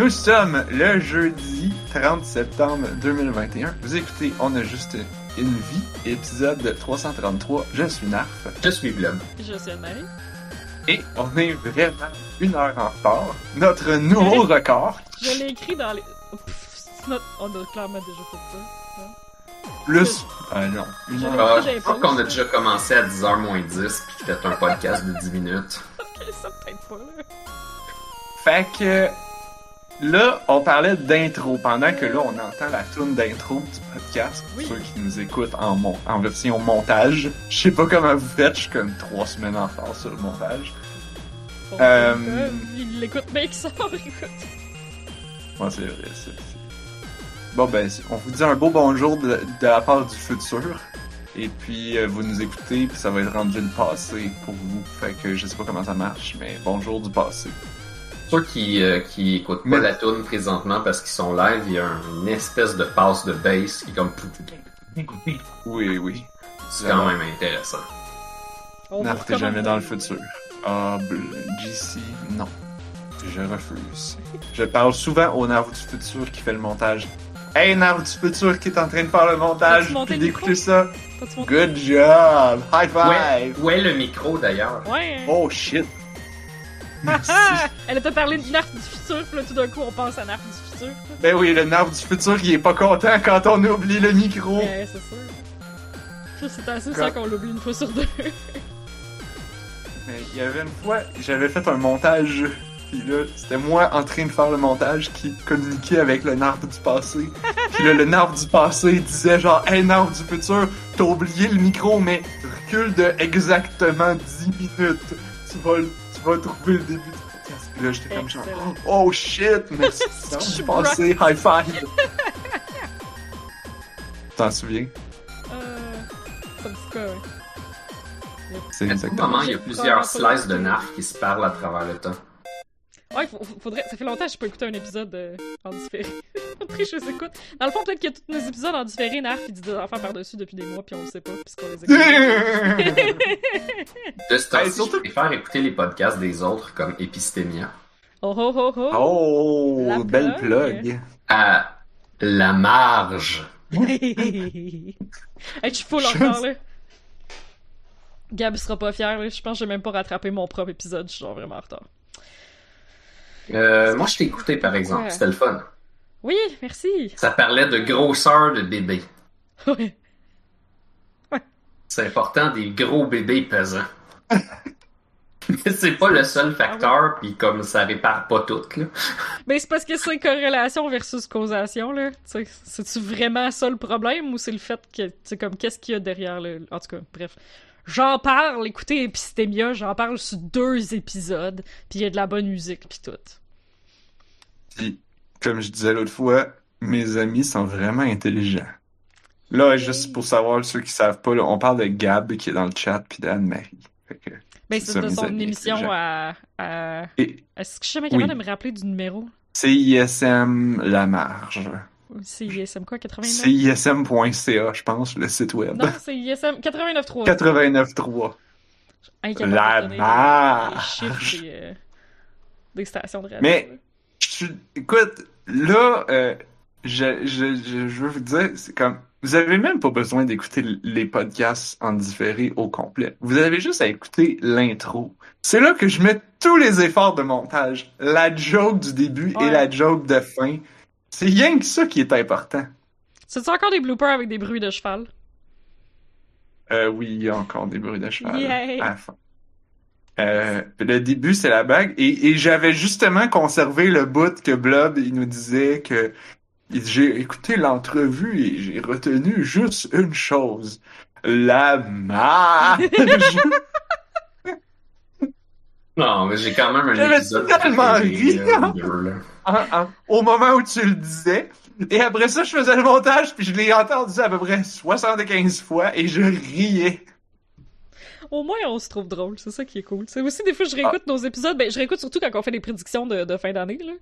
Nous sommes le jeudi 30 septembre 2021. Vous écoutez On a juste une vie, épisode 333. Je suis Narf. Je suis Blob. Je suis Anne-Marie. Et on est vraiment une heure en retard. Notre nouveau record. Je l'ai écrit dans les. Pff, notre- On a clairement déjà fait ça. Plus. Ah non. Une Je- heure. Ah, je crois qu'on a déjà commencé à 10h moins 10 puis fait un podcast de 10 minutes. Ok, ça peut-être pas, là. Fait que. Là, on parlait d'intro. Pendant que là, on entend la tune d'intro du podcast. Pour Oui. ceux qui nous écoutent en, mon- en version montage. Je sais pas comment vous faites. Je suis comme trois semaines en retard sur le montage. Bon, Euh, euh, Il l'écoute bien qu'il sort, écoute. Ouais, c'est vrai, c'est- Bon, ben, on vous dit un beau bonjour de, de la part du futur. Et puis, euh, vous nous écoutez, puis ça va être rendu le passé pour vous. Fait que je sais pas comment ça marche, mais bonjour du passé. Ceux qui, euh, qui écoutent pas Mais- la tune présentement parce qu'ils sont live, il y a un- une espèce de passe de bass qui est comme... Oui, oui. C'est quand même intéressant. T'es jamais dans le futur. Ah, bl- GC, non. Je refuse. Je parle souvent au Narv du futur qui fait le montage. Hey, Narv du futur qui est en train de faire le montage, puis d'écouter ça. Good job! High Ouais, five! où est le micro d'ailleurs? Ouais. Oh shit! Merci. Elle t'a parlé de Narf du futur, puis là tout d'un coup on pense à Narf du futur. Ben oui, le Narv du futur, il est pas content quand on oublie le micro. Ouais, c'est sûr. Ça, c'est assez ça qu'on l'oublie une fois sur deux. Mais il y avait une fois, j'avais fait un montage, pis là, c'était moi en train de faire le montage qui communiquait avec le Narv du passé. Pis là, le Narv du passé disait genre, Hey Narv du futur, t'as oublié le micro, mais recule de exactement 10 minutes. Tu vas, le- tu vas trouver le début du podcast. Pis là, j'étais comme genre. Oh shit, merci, Je Narv suis passé, high five! T'en souviens? Euh. En tout cas, ouais. C'est À tout exactement. moment, il y a plusieurs slices de narf qui se parlent à travers le temps. Ouais, faudrait. Ça fait longtemps que j'ai pas écouté un épisode euh, en différé. Après, je les écoute. Dans le fond, peut-être qu'il y a tous nos épisodes en différé, Narf, il dit des affaires par-dessus depuis des mois, puis on le sait pas, puisqu'on les écoute. De ce temps-ci, surtout- je préfère écouter les podcasts des autres comme Epistémia. oh oh oh oh! Oh, La belle plug. plug. À la marge. hey, je suis full Je- encore, là. Gab sera pas fier, là. Je pense que j'ai même pas rattrapé mon propre épisode, je suis genre vraiment en retard. Euh, moi, je t'ai écouté, par exemple. Ouais. C'était le fun. Oui, merci! Ça parlait de grosseur de bébé. Ouais. C'est important des gros bébés pesants. Mais c'est pas le seul facteur, puis comme ça répare pas tout, là. Mais c'est parce que c'est corrélation versus causation, là. C'est-tu vraiment ça le problème ou c'est le fait que, tu sais, comme, qu'est-ce qu'il y a derrière le. En tout cas, bref. J'en parle, écoutez Epistémia, j'en parle sur deux épisodes, puis il y a de la bonne musique, puis tout. Puis, comme je disais l'autre fois, mes amis sont vraiment intelligents. Là, juste pour savoir ceux qui savent pas, là, on parle de Gab qui est dans le chat puis d'Anne-Marie. Ben, C'est de son amis émission à. à... Et Est-ce que je suis jamais capable Oui. de me rappeler du numéro? c'est ISM La Marge. C'est ISM quoi, 89? C'est ism.ca, je pense, le site web. Non, c'est ISM 89.3. 89.3. Incapable La marge. Des chiffres des, euh, des stations de radio. Mais- suis- Écoute, là, euh, je, je, je, je veux vous dire, c'est comme, vous avez même pas besoin d'écouter les podcasts en différé au complet. Vous avez juste à écouter l'intro. C'est là que je mets tous les efforts de montage. La joke du début et la joke de fin. C'est rien que ça qui est important. C'est-tu encore des bloopers avec des bruits de cheval? Euh, oui, il y a encore des bruits de cheval à la fin. Euh, le début, c'est la bague. Et, et j'avais justement conservé le bout que Blob, il nous disait que j'ai écouté l'entrevue et j'ai retenu juste une chose. La marge! Non, mais j'ai quand même un épisode tellement ri. euh, là. En- en- au moment où tu le disais. Et après ça, je faisais le montage, puis je l'ai entendu à peu près 75 fois, et je riais. Au moins, on se trouve drôle, c'est ça qui est cool. C'est aussi des fois, je réécoute nos épisodes, ben, je réécoute surtout quand on fait des prédictions de, de fin d'année, là.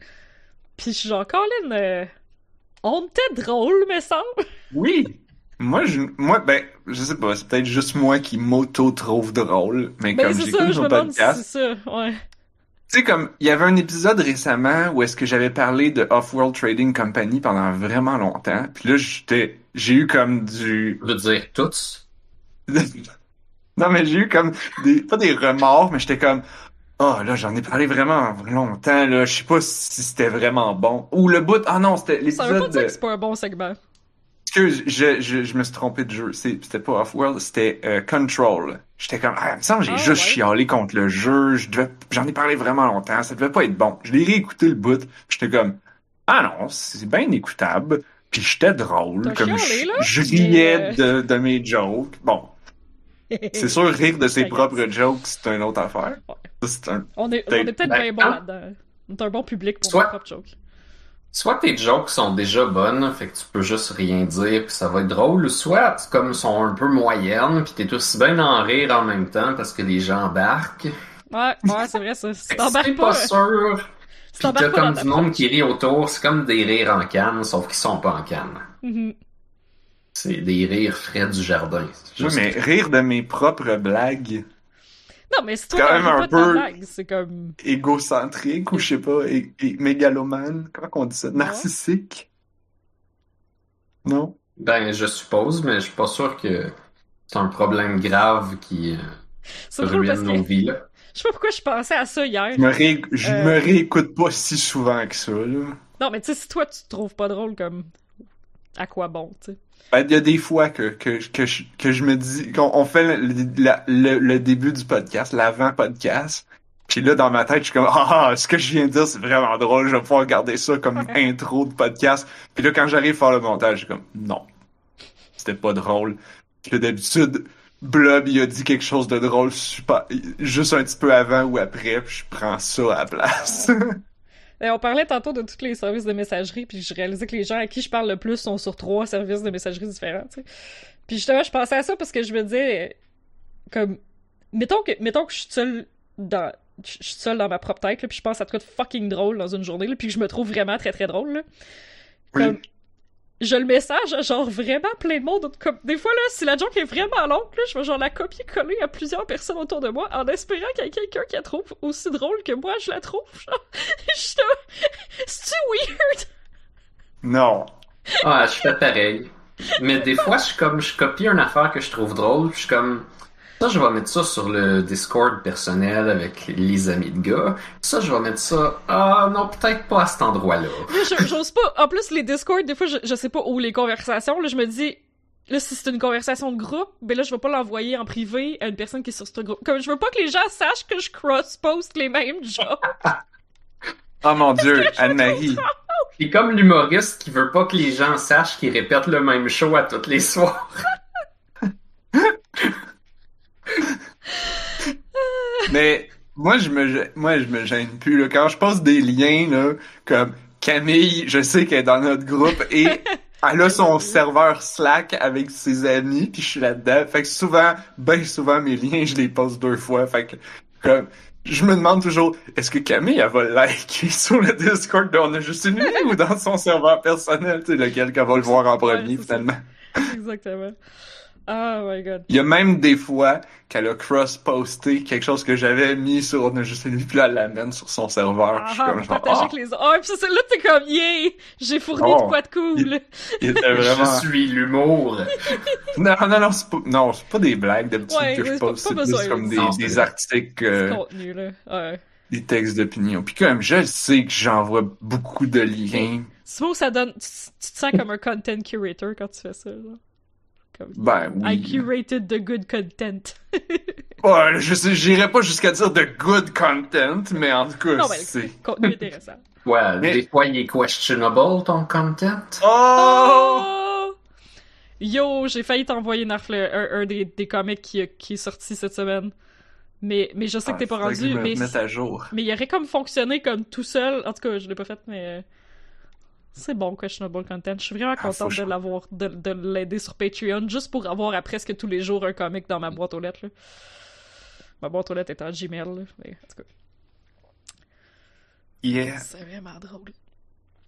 Puis je suis genre, Colin, euh, on était drôle, mais semble. Oui! Moi, je, moi, ben, je sais pas, c'est peut-être juste moi qui m'auto-trouve drôle, mais Ben, comme c'est j'écoute ça, je nos me demande si podcasts, c'est ça, ouais. Tu sais, comme, il y avait un épisode récemment où est-ce que j'avais parlé de Off-World Trading Company pendant vraiment longtemps. Puis là, j'étais, j'ai eu comme du... Je veux dire, tous? non, mais j'ai eu comme des, pas des remords, mais j'étais comme, oh là, j'en ai parlé vraiment longtemps, là. Je sais pas si c'était vraiment bon. Ou le bout, ah non, c'était Ça veut pas l'épisode dire de... que c'est pas un bon segment. Excuse, je, je, je me suis trompé de jeu. C'était pas Off-World, c'était euh, Control. J'étais comme, ah, il me semble que j'ai Ah, juste ouais. chialé contre le jeu. Je J'en ai parlé vraiment longtemps. Ça devait pas être bon. Je l'ai réécouté le bout. J'étais comme, ah non, c'est bien écoutable. Puis j'étais drôle. Comme chialé, je, riais de, de mes jokes. Bon, c'est sûr, rire de ses propres jokes, c'est une autre affaire. Un... On est, peut-être ben, bien bon quand- là-dedans. On est un bon public pour Soit- nos propres jokes. Soit tes jokes sont déjà bonnes, fait que tu peux juste rien dire puis ça va être drôle, soit comme sont un peu moyennes puis t'es aussi bien en rire en même temps parce que les gens embarquent. Ouais, ouais, c'est vrai, ça. Si t'embarques t'es pas, pas sûr, si pis t'as comme du monde qui rit autour, c'est comme des rires en canne, sauf qu'ils sont pas en canne. Mhm. C'est des rires frais du jardin. C'est juste- mais rire de mes propres blagues Non, mais si toi, Quand même un pas de ta peu- c'est comme... égocentriques ou je sais pas, et, et mégalomane. Comment on dit ça? Narcissique? Non? Ben, je suppose, mais je suis pas sûr que c'est un problème grave qui euh, C'est ruine nos vies, là. Je sais pas pourquoi je pensais à ça hier. Je me, ré- je Euh. me réécoute pas si souvent que ça, là. Non, mais tu sais, si toi, tu te trouves pas drôle, comme... À quoi bon, tu sais? Ben, il y a des fois que, que, que, je, que je me dis, qu'on on fait le, la- le, le début du podcast, l'avant-podcast, puis là, dans ma tête, je suis comme, ah, ce que je viens de dire, c'est vraiment drôle, je vais pouvoir garder ça comme intro de podcast. Puis là, quand j'arrive à faire le montage, je suis comme, non, c'était pas drôle. Puis d'habitude, Blob, il a dit quelque chose de drôle super, juste un petit peu avant ou après, puis je prends ça à la place. Et on parlait tantôt de tous les services de messagerie, puis je réalisais que les gens à qui je parle le plus sont sur trois services de messagerie différents, tu sais. Puis justement, je pensais à ça parce que je me disais, comme, mettons que, mettons que je suis seule dans, je suis seule dans ma propre tête, là, puis je pense à truc de fucking drôle dans une journée, là, puis que je me trouve vraiment très très drôle, là. Oui. Je le message à genre vraiment plein de monde. Comme, des fois, là, si la joke est vraiment longue, là, je vais genre la copier-coller à plusieurs personnes autour de moi en espérant qu'il y ait quelqu'un qui la trouve aussi drôle que moi je la trouve. Genre, je suis là, c'est-tu weird? non. Ah, je fais pareil. Mais des fois, je suis comme, je copie une affaire que je trouve drôle, puis je suis comme, ça, je vais mettre ça sur le Discord personnel avec les amis de gars. Ça, je vais mettre ça, ah, non, peut-être pas à cet endroit-là. J'ose pas. En plus, les Discord, des fois, je, je sais pas où les conversations. Là, je me dis, là, si c'est une conversation de groupe, ben là, je vais pas l'envoyer en privé à une personne qui est sur ce groupe. Comme je veux pas que les gens sachent que je cross-post les mêmes jokes. Oh mon dieu, Anne-Marie. Puis comme l'humoriste qui veut pas que les gens sachent qu'il répète le même show à tous les soirs. Mais moi je me moi je me gêne plus là. quand je poste des liens là comme Camille, je sais qu'elle est dans notre groupe et elle a son serveur Slack avec ses amis puis je suis là-dedans. Fait que souvent, ben souvent mes liens je les poste deux fois. Fait que comme je me demande toujours est-ce que Camille elle va liker sur le Discord de On a juste une ou dans son serveur personnel, tu sais lequel qu'elle va le voir en Ouais, premier ça. finalement? Exactement. Oh my god. Il y a même des fois qu'elle a cross-posté quelque chose que j'avais mis sur On a juste une vie, puis là, elle l'amène sur son serveur. puis je suis Ah, comme genre, partager ah, avec les autres. Oh, pis ça, c'est là, t'es comme, yeah! J'ai fourni Oh. de quoi de cool! il était vraiment... Je suis l'humour. Non, non, non, c'est pas, non, c'est pas des blagues d'habitude Ouais, que je poste. C'est plus comme des, non, des c'est- articles, euh, Contenu, là. Ouais. des textes d'opinion. Puis comme je sais que j'envoie beaucoup de liens, C'est beau, ça donne. Tu, tu te sens comme un content curator quand tu fais ça, genre. Comme, ben I curated the good content. Ouais, je sais, j'irai pas jusqu'à dire de good content, mais en tout cas, Non, ben, c'est... contenu intéressant. Ouais, Mais- des fois, il est questionable, ton content. Oh! Oh! Yo, j'ai failli t'envoyer Narf, un, un des, des comics qui, qui est sorti cette semaine. Mais, mais je sais que t'es pas Ah, faudrait que je rendu. me Mais, mette à jour. mais il aurait comme fonctionné comme tout seul. En tout cas, je l'ai pas fait, mais. C'est bon, questionable content. Je suis vraiment Ah, contente de l'avoir, de, de l'aider sur Patreon, juste pour avoir à presque tous les jours un comic dans ma boîte aux lettres. Là. Ma boîte aux lettres est en Gmail, là. Mais, en tout cas, Yeah. c'est vraiment drôle.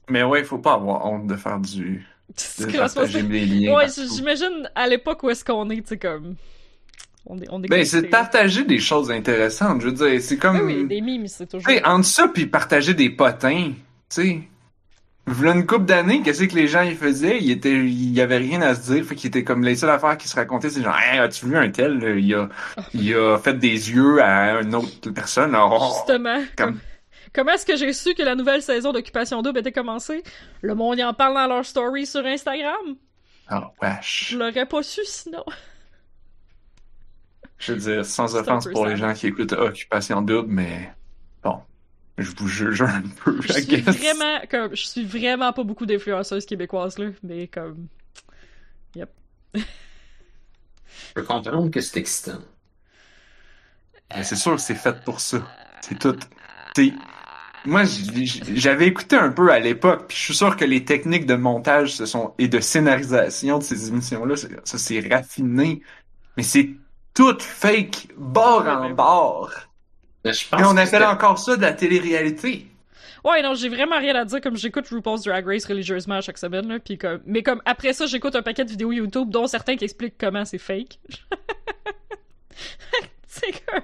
Mais ouais, faut pas avoir honte de faire du... C'est de partager des liens Ouais, j'imagine à l'époque où est-ce qu'on est, tu sais, comme. On est, on est Ben, c'est partager des choses intéressantes. Je veux dire, c'est comme. Ben oui, des mimes, c'est toujours. Tu sais, entre ça puis partager des potins, tu sais. V'là une couple d'années, qu'est-ce que les gens y faisaient? Il y avait rien à se dire, fait qu'il était comme les seules affaires qui se racontaient, c'est genre, hey, as-tu vu un tel? là? Il a, il a fait des yeux à une autre personne. Oh. Justement. comme- comme- Comment est-ce que j'ai su que la nouvelle saison d'Occupation Double était commencée? Le monde y en parle dans leur story sur Instagram. Oh, wesh. Je l'aurais pas su sinon. Je veux dire, sans offense pour ça. les gens qui écoutent Occupation Double, mais je vous juge un peu, Je I suis guess. vraiment, comme, je suis vraiment pas beaucoup d'influenceuses québécoises, là, mais comme, Je peux comprendre que c'est excitant. Mais c'est sûr que c'est fait pour ça. C'est tout. T'sais, moi, j'avais écouté un peu à l'époque, puis je suis sûr que les techniques de montage sont et de scénarisation de ces émissions-là, c'est- ça s'est raffiné. Mais c'est tout fake, bord Ouais, en bord. Mais je pense Et on que appelle encore ça de la télé-réalité. Ouais, non, j'ai vraiment rien à dire, comme j'écoute RuPaul's Drag Race religieusement à chaque semaine, là, pis comme, mais comme, après ça, j'écoute un paquet de vidéos YouTube, dont certains qui expliquent comment c'est fake. c'est comme,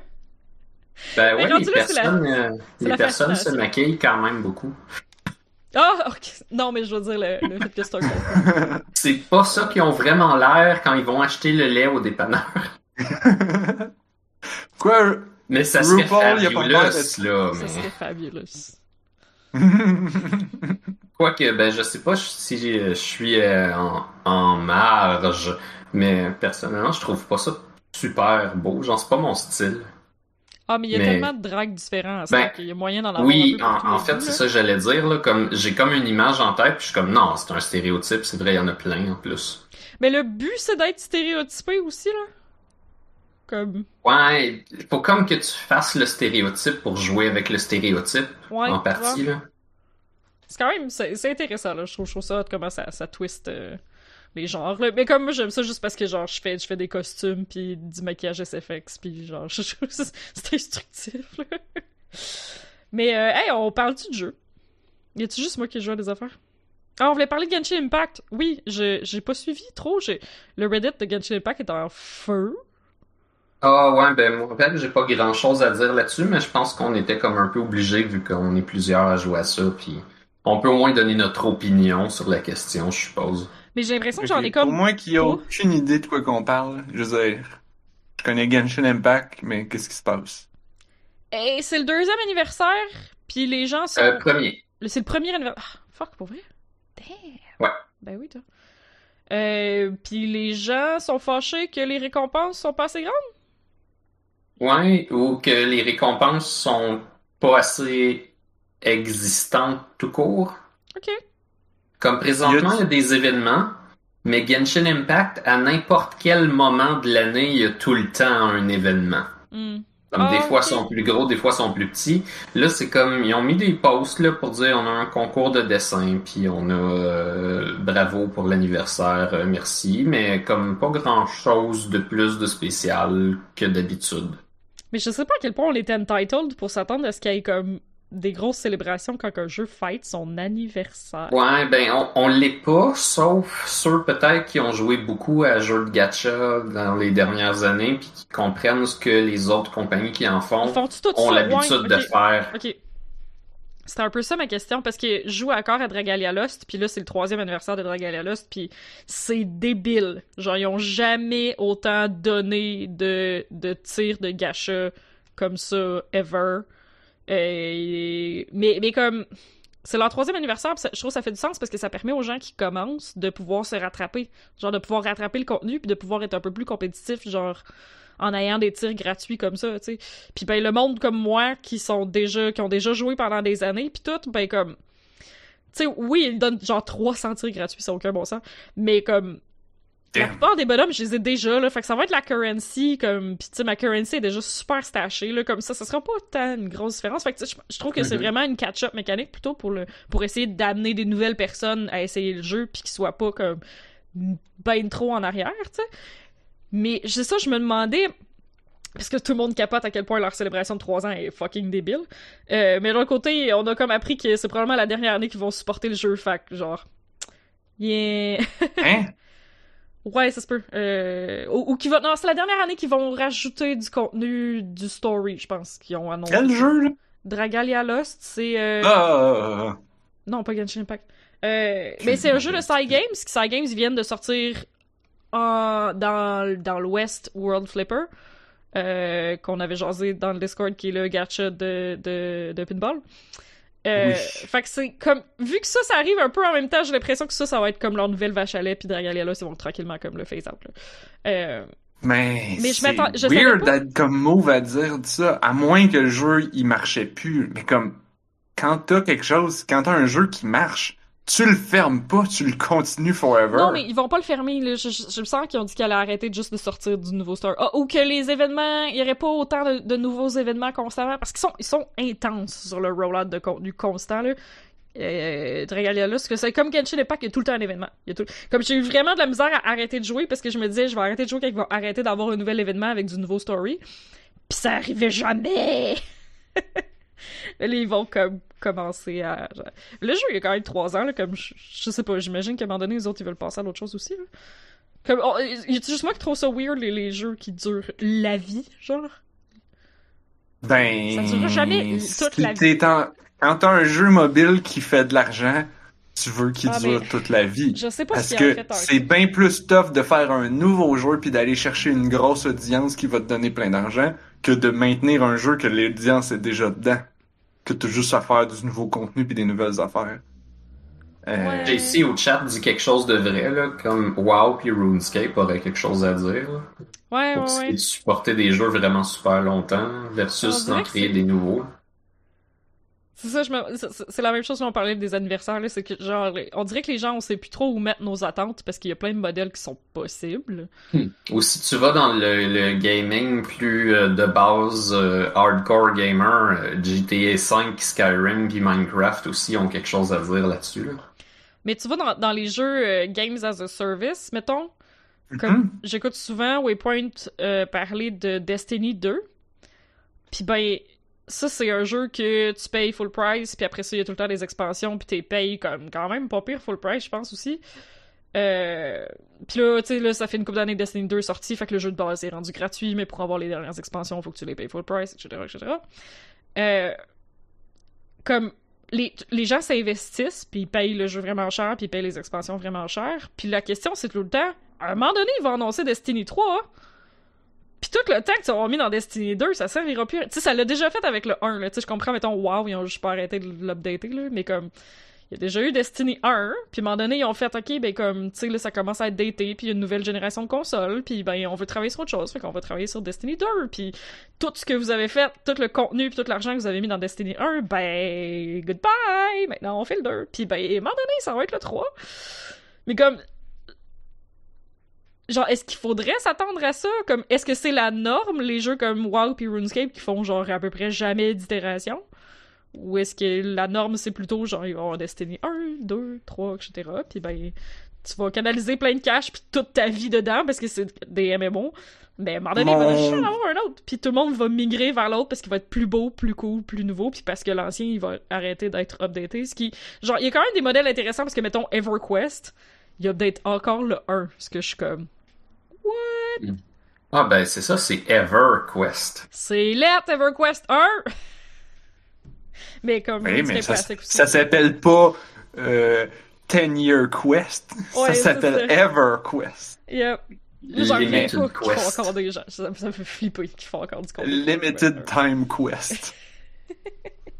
Ben ouais, les la- personnes, euh, c'est les la personnes se maquillent quand même beaucoup. ah, ok, non, mais je veux dire le, le fait que c'est un. C'est pas ça qu'ils ont vraiment l'air quand ils vont acheter le lait au dépanneur. Quoi? Mais ça serait RuPaul, y a pas de- là, Ça serait fabulous. Quoique, ben, je sais pas si je suis euh, en, en marge, mais personnellement, je trouve pas ça super beau. Genre, c'est pas mon style. Ah, mais il y a Mais- tellement de drags différents Ben, qu'il y a moyen d'en avoir Oui, un peu en, en fait, c'est ça que j'allais dire, là. Comme, j'ai comme une image en tête, puis je suis comme, non, c'est un stéréotype, c'est vrai, il y en a plein, en plus. Mais le but, c'est d'être stéréotypé aussi, là. Comme, Ouais, faut comme que tu fasses le stéréotype pour jouer avec le stéréotype, ouais. en partie, là. C'est quand même, c'est intéressant, là. Je trouve, je trouve ça comment ça, ça twist euh, les genres, là. Mais comme moi, j'aime ça juste parce que, genre, je fais, je fais des costumes, puis du maquillage SFX, puis genre, je trouve c'est instructif, là. Mais, euh, hey, on parle-tu de jeu? Y a-tu juste moi qui joue à des affaires? Ah, on voulait parler de Genshin Impact. Oui, je- j'ai pas suivi trop. j'ai- Le Reddit de Genshin Impact est en feu. Ah ouais, ben moi, en fait, j'ai pas grand chose à dire là-dessus, mais je pense qu'on était comme un peu obligés vu qu'on est plusieurs à jouer à ça, puis on peut au moins donner notre opinion sur la question, je suppose. Mais j'ai l'impression que j'en ai Pour comme. moi qui a pas. aucune idée de quoi qu'on parle, je veux dire, je connais Genshin Impact, mais qu'est-ce qui se passe? Et c'est le deuxième anniversaire, puis les gens sont. Euh, premier. C'est le premier anniversaire. Ah, fuck, pour vrai? Damn! Ouais. Ben oui, toi. Euh, puis les gens sont fâchés que les récompenses sont pas assez grandes? Ouais, ou que les récompenses sont pas assez existantes tout court. Ok. Comme présentement, il y a des événements, mais Genshin Impact, à n'importe quel moment de l'année, il y a tout le temps un événement. Hmm. Comme Ah, des fois ok. sont plus gros, des fois sont plus petits. Là, c'est comme ils ont mis des posts là pour dire on a un concours de dessin, puis on a euh, bravo pour l'anniversaire, euh, merci, mais comme pas grand chose de plus de spécial que d'habitude. Mais je sais pas à quel point on était entitled pour s'attendre à ce qu'il y ait comme des grosses célébrations quand un jeu fête son anniversaire. Ouais, ben on, on l'est pas, sauf ceux peut-être qui ont joué beaucoup à jeux de gacha dans les dernières années, puis qui comprennent ce que les autres compagnies qui en font ont l'habitude Ouais, de faire. C'était un peu ça ma question, parce je joue encore à Dragalia Lost, puis là, c'est le troisième anniversaire de Dragalia Lost, puis c'est débile. Genre, ils ont jamais autant donné de, de tirs de gacha comme ça, ever. Euh, mais, comme... C'est leur troisième anniversaire, je trouve ça fait du sens parce que ça permet aux gens qui commencent de pouvoir se rattraper. Genre, de pouvoir rattraper le contenu, puis de pouvoir être un peu plus compétitif, genre, en ayant des tirs gratuits comme ça, tu sais. Puis ben le monde comme moi qui sont déjà qui ont déjà joué pendant des années puis tout, ben comme tu sais oui, ils donnent genre 300 tirs gratuits, ça aucun bon sens, mais comme la plupart des bonhommes, je les ai déjà là, fait que ça va être la currency comme puis tu sais ma currency est déjà super stashée là comme ça, ça sera pas tant une grosse différence. Fait que je, trouve que c'est vraiment une catch-up mécanique plutôt pour le pour essayer d'amener des nouvelles personnes à essayer le jeu puis qu'ils soient pas comme ben trop en arrière, tu sais. Mais c'est ça, je me demandais, parce que tout le monde capote à quel point leur célébration de 3 ans est fucking débile. Euh, mais l'autre côté, on a comme appris que c'est probablement la dernière année qu'ils vont supporter le jeu, que genre. Yeah. Hein? Ouais, ça se peut. Euh, ou, ou qui va... Non, c'est la dernière année qu'ils vont rajouter du contenu du story, je pense, qu'ils ont annoncé. Quel jeu, là? Dragalia Lost, c'est... euh, Ah! Non, pas Genshin Impact. Euh, mais c'est un jeu de Cygames, qui Cygames viennent de sortir en, dans, dans l'Ouest World Flipper, euh, qu'on avait jasé dans le Discord, qui est le gacha de, de, de Pinball. Euh, Oui. Fait que c'est comme. Vu que ça, ça arrive un peu en même temps, j'ai l'impression que ça, ça va être comme leur nouvelle vache à lait, puis Dragalia Lost, ils vont tranquillement comme le phase-out. là. Euh, Mais, Mais c'est je weird pas. comme move à dire ça, à moins que le jeu il marchait plus. Mais comme quand t'as quelque chose, quand t'as un jeu qui marche, tu le fermes pas, tu le continues forever. Non, mais ils vont pas le fermer. Là. Je, je, sens qu'ils ont dit qu'elle allait arrêter juste de sortir du nouveau store. Ah, ou que les événements, il y aurait pas autant de, nouveaux événements constamment. Parce qu'ils sont, ils sont intenses sur le rollout de contenu constant. Là. Euh, là, parce que c'est comme Genshin il y a tout le temps un événement. Comme j'ai eu vraiment de la misère à arrêter de jouer parce que je me disais, je vais arrêter de jouer quand ils vont arrêter d'avoir un nouvel événement avec du nouveau story. Puis ça arrivait jamais! Là, ils vont comme commencer à. Le jeu, il y a quand même trois ans, là, comme je, je sais pas, j'imagine qu'à un moment donné, les autres, ils veulent passer à l'autre chose aussi. Là. Comme, oh, y a juste moi qui trouve ça weird, les, les jeux qui durent la vie, genre? Ben, Ça durera jamais toute la vie. en- Quand t'as un jeu mobile qui fait de l'argent, tu veux qu'il Ah, dure mais- toute la vie. Je sais pas Parce que c'est bien plus tough de faire un nouveau jeu puis d'aller chercher une grosse audience qui va te donner plein d'argent que de maintenir un jeu que l'audience est déjà dedans. Que t'as juste à faire du nouveau contenu puis des nouvelles affaires. Euh, Ouais. JC au chat dit quelque chose de vrai, là, comme WoW puis RuneScape aurait quelque chose à dire. là, Ouais, pour ouais, ouais. de supporter des jeux vraiment super longtemps On versus dirait d'en créer des nouveaux. C'est ça, je me... c'est- la même chose qu'on parlait des anniversaires, là, c'est que genre, on dirait que les gens, on sait plus trop où mettre nos attentes parce qu'il y a plein de modèles qui sont possibles. Ou si tu vas dans le, le gaming plus euh, de base euh, hardcore gamer, euh, GTA 5, Skyrim puis Minecraft aussi ont quelque chose à dire là-dessus. là. Mais tu vois, dans, dans les jeux Games as a Service, mettons, Mhm. comme j'écoute souvent Waypoint parler de Destiny 2. Puis ben, ça c'est un jeu que tu payes full price, puis après ça il y a tout le temps des expansions, puis t'es payé comme quand même pas pire full price, je pense aussi. Euh... Puis là, tu sais, là, ça fait une couple d'années que Destiny 2 est sorti, fait que le jeu de base est rendu gratuit, mais pour avoir les dernières expansions, faut que tu les payes full price, etc., etc. Euh... Comme les, les gens s'investissent, puis ils payent le jeu vraiment cher, puis ils payent les expansions vraiment cher. Puis la question, c'est tout le temps, à un moment donné, ils vont annoncer Destiny 3, puis tout le temps que tu vas mis dans Destiny 2, ça servira plus. Tu sais, ça l'a déjà fait avec le 1, là. Tu sais, je comprends, mettons, wow, ils ont juste pas arrêté de l'updater, là, mais comme... Il y a déjà eu Destiny 1, puis à un moment donné, ils ont fait, OK, ben comme, tu sais, là, ça commence à être daté, puis une nouvelle génération de consoles, puis ben, on veut travailler sur autre chose, fait qu'on va travailler sur Destiny 2, puis tout ce que vous avez fait, tout le contenu, puis tout l'argent que vous avez mis dans Destiny 1, ben, goodbye! Maintenant, on fait le 2. Puis ben, à un moment donné, ça va être le 3. Mais comme... Genre, est-ce qu'il faudrait s'attendre à ça? Comme, est-ce que c'est la norme, les jeux comme WoW puis RuneScape qui font genre à peu près jamais d'itération? Ou est-ce que la norme, c'est plutôt genre, avoir Destiny 1, 2, 3, etc. Puis ben, tu vas canaliser plein de cash puis toute ta vie dedans parce que c'est des MMO. Mais à un moment donné, il va juste en avoir un autre. Puis tout le monde va migrer vers l'autre parce qu'il va être plus beau, plus cool, plus nouveau. Puis parce que l'ancien, il va arrêter d'être updaté. Ce qui... Genre, il y a quand même des modèles intéressants parce que, mettons, EverQuest, il update encore le 1. Ce que je suis comme... What? Ah ben c'est ça, c'est EverQuest. C'est let EverQuest 1! mais comme... Oui, mais ça, ça s'appelle pas euh, 10 Year Quest. Ouais, ça s'appelle ça. Ever Quest. Yep. J'en reviens Limited pas qu'ils font Quest. encore des gens. Ça, me- ça me fait flipper qu'ils font encore du contenu. Limited Time Quest.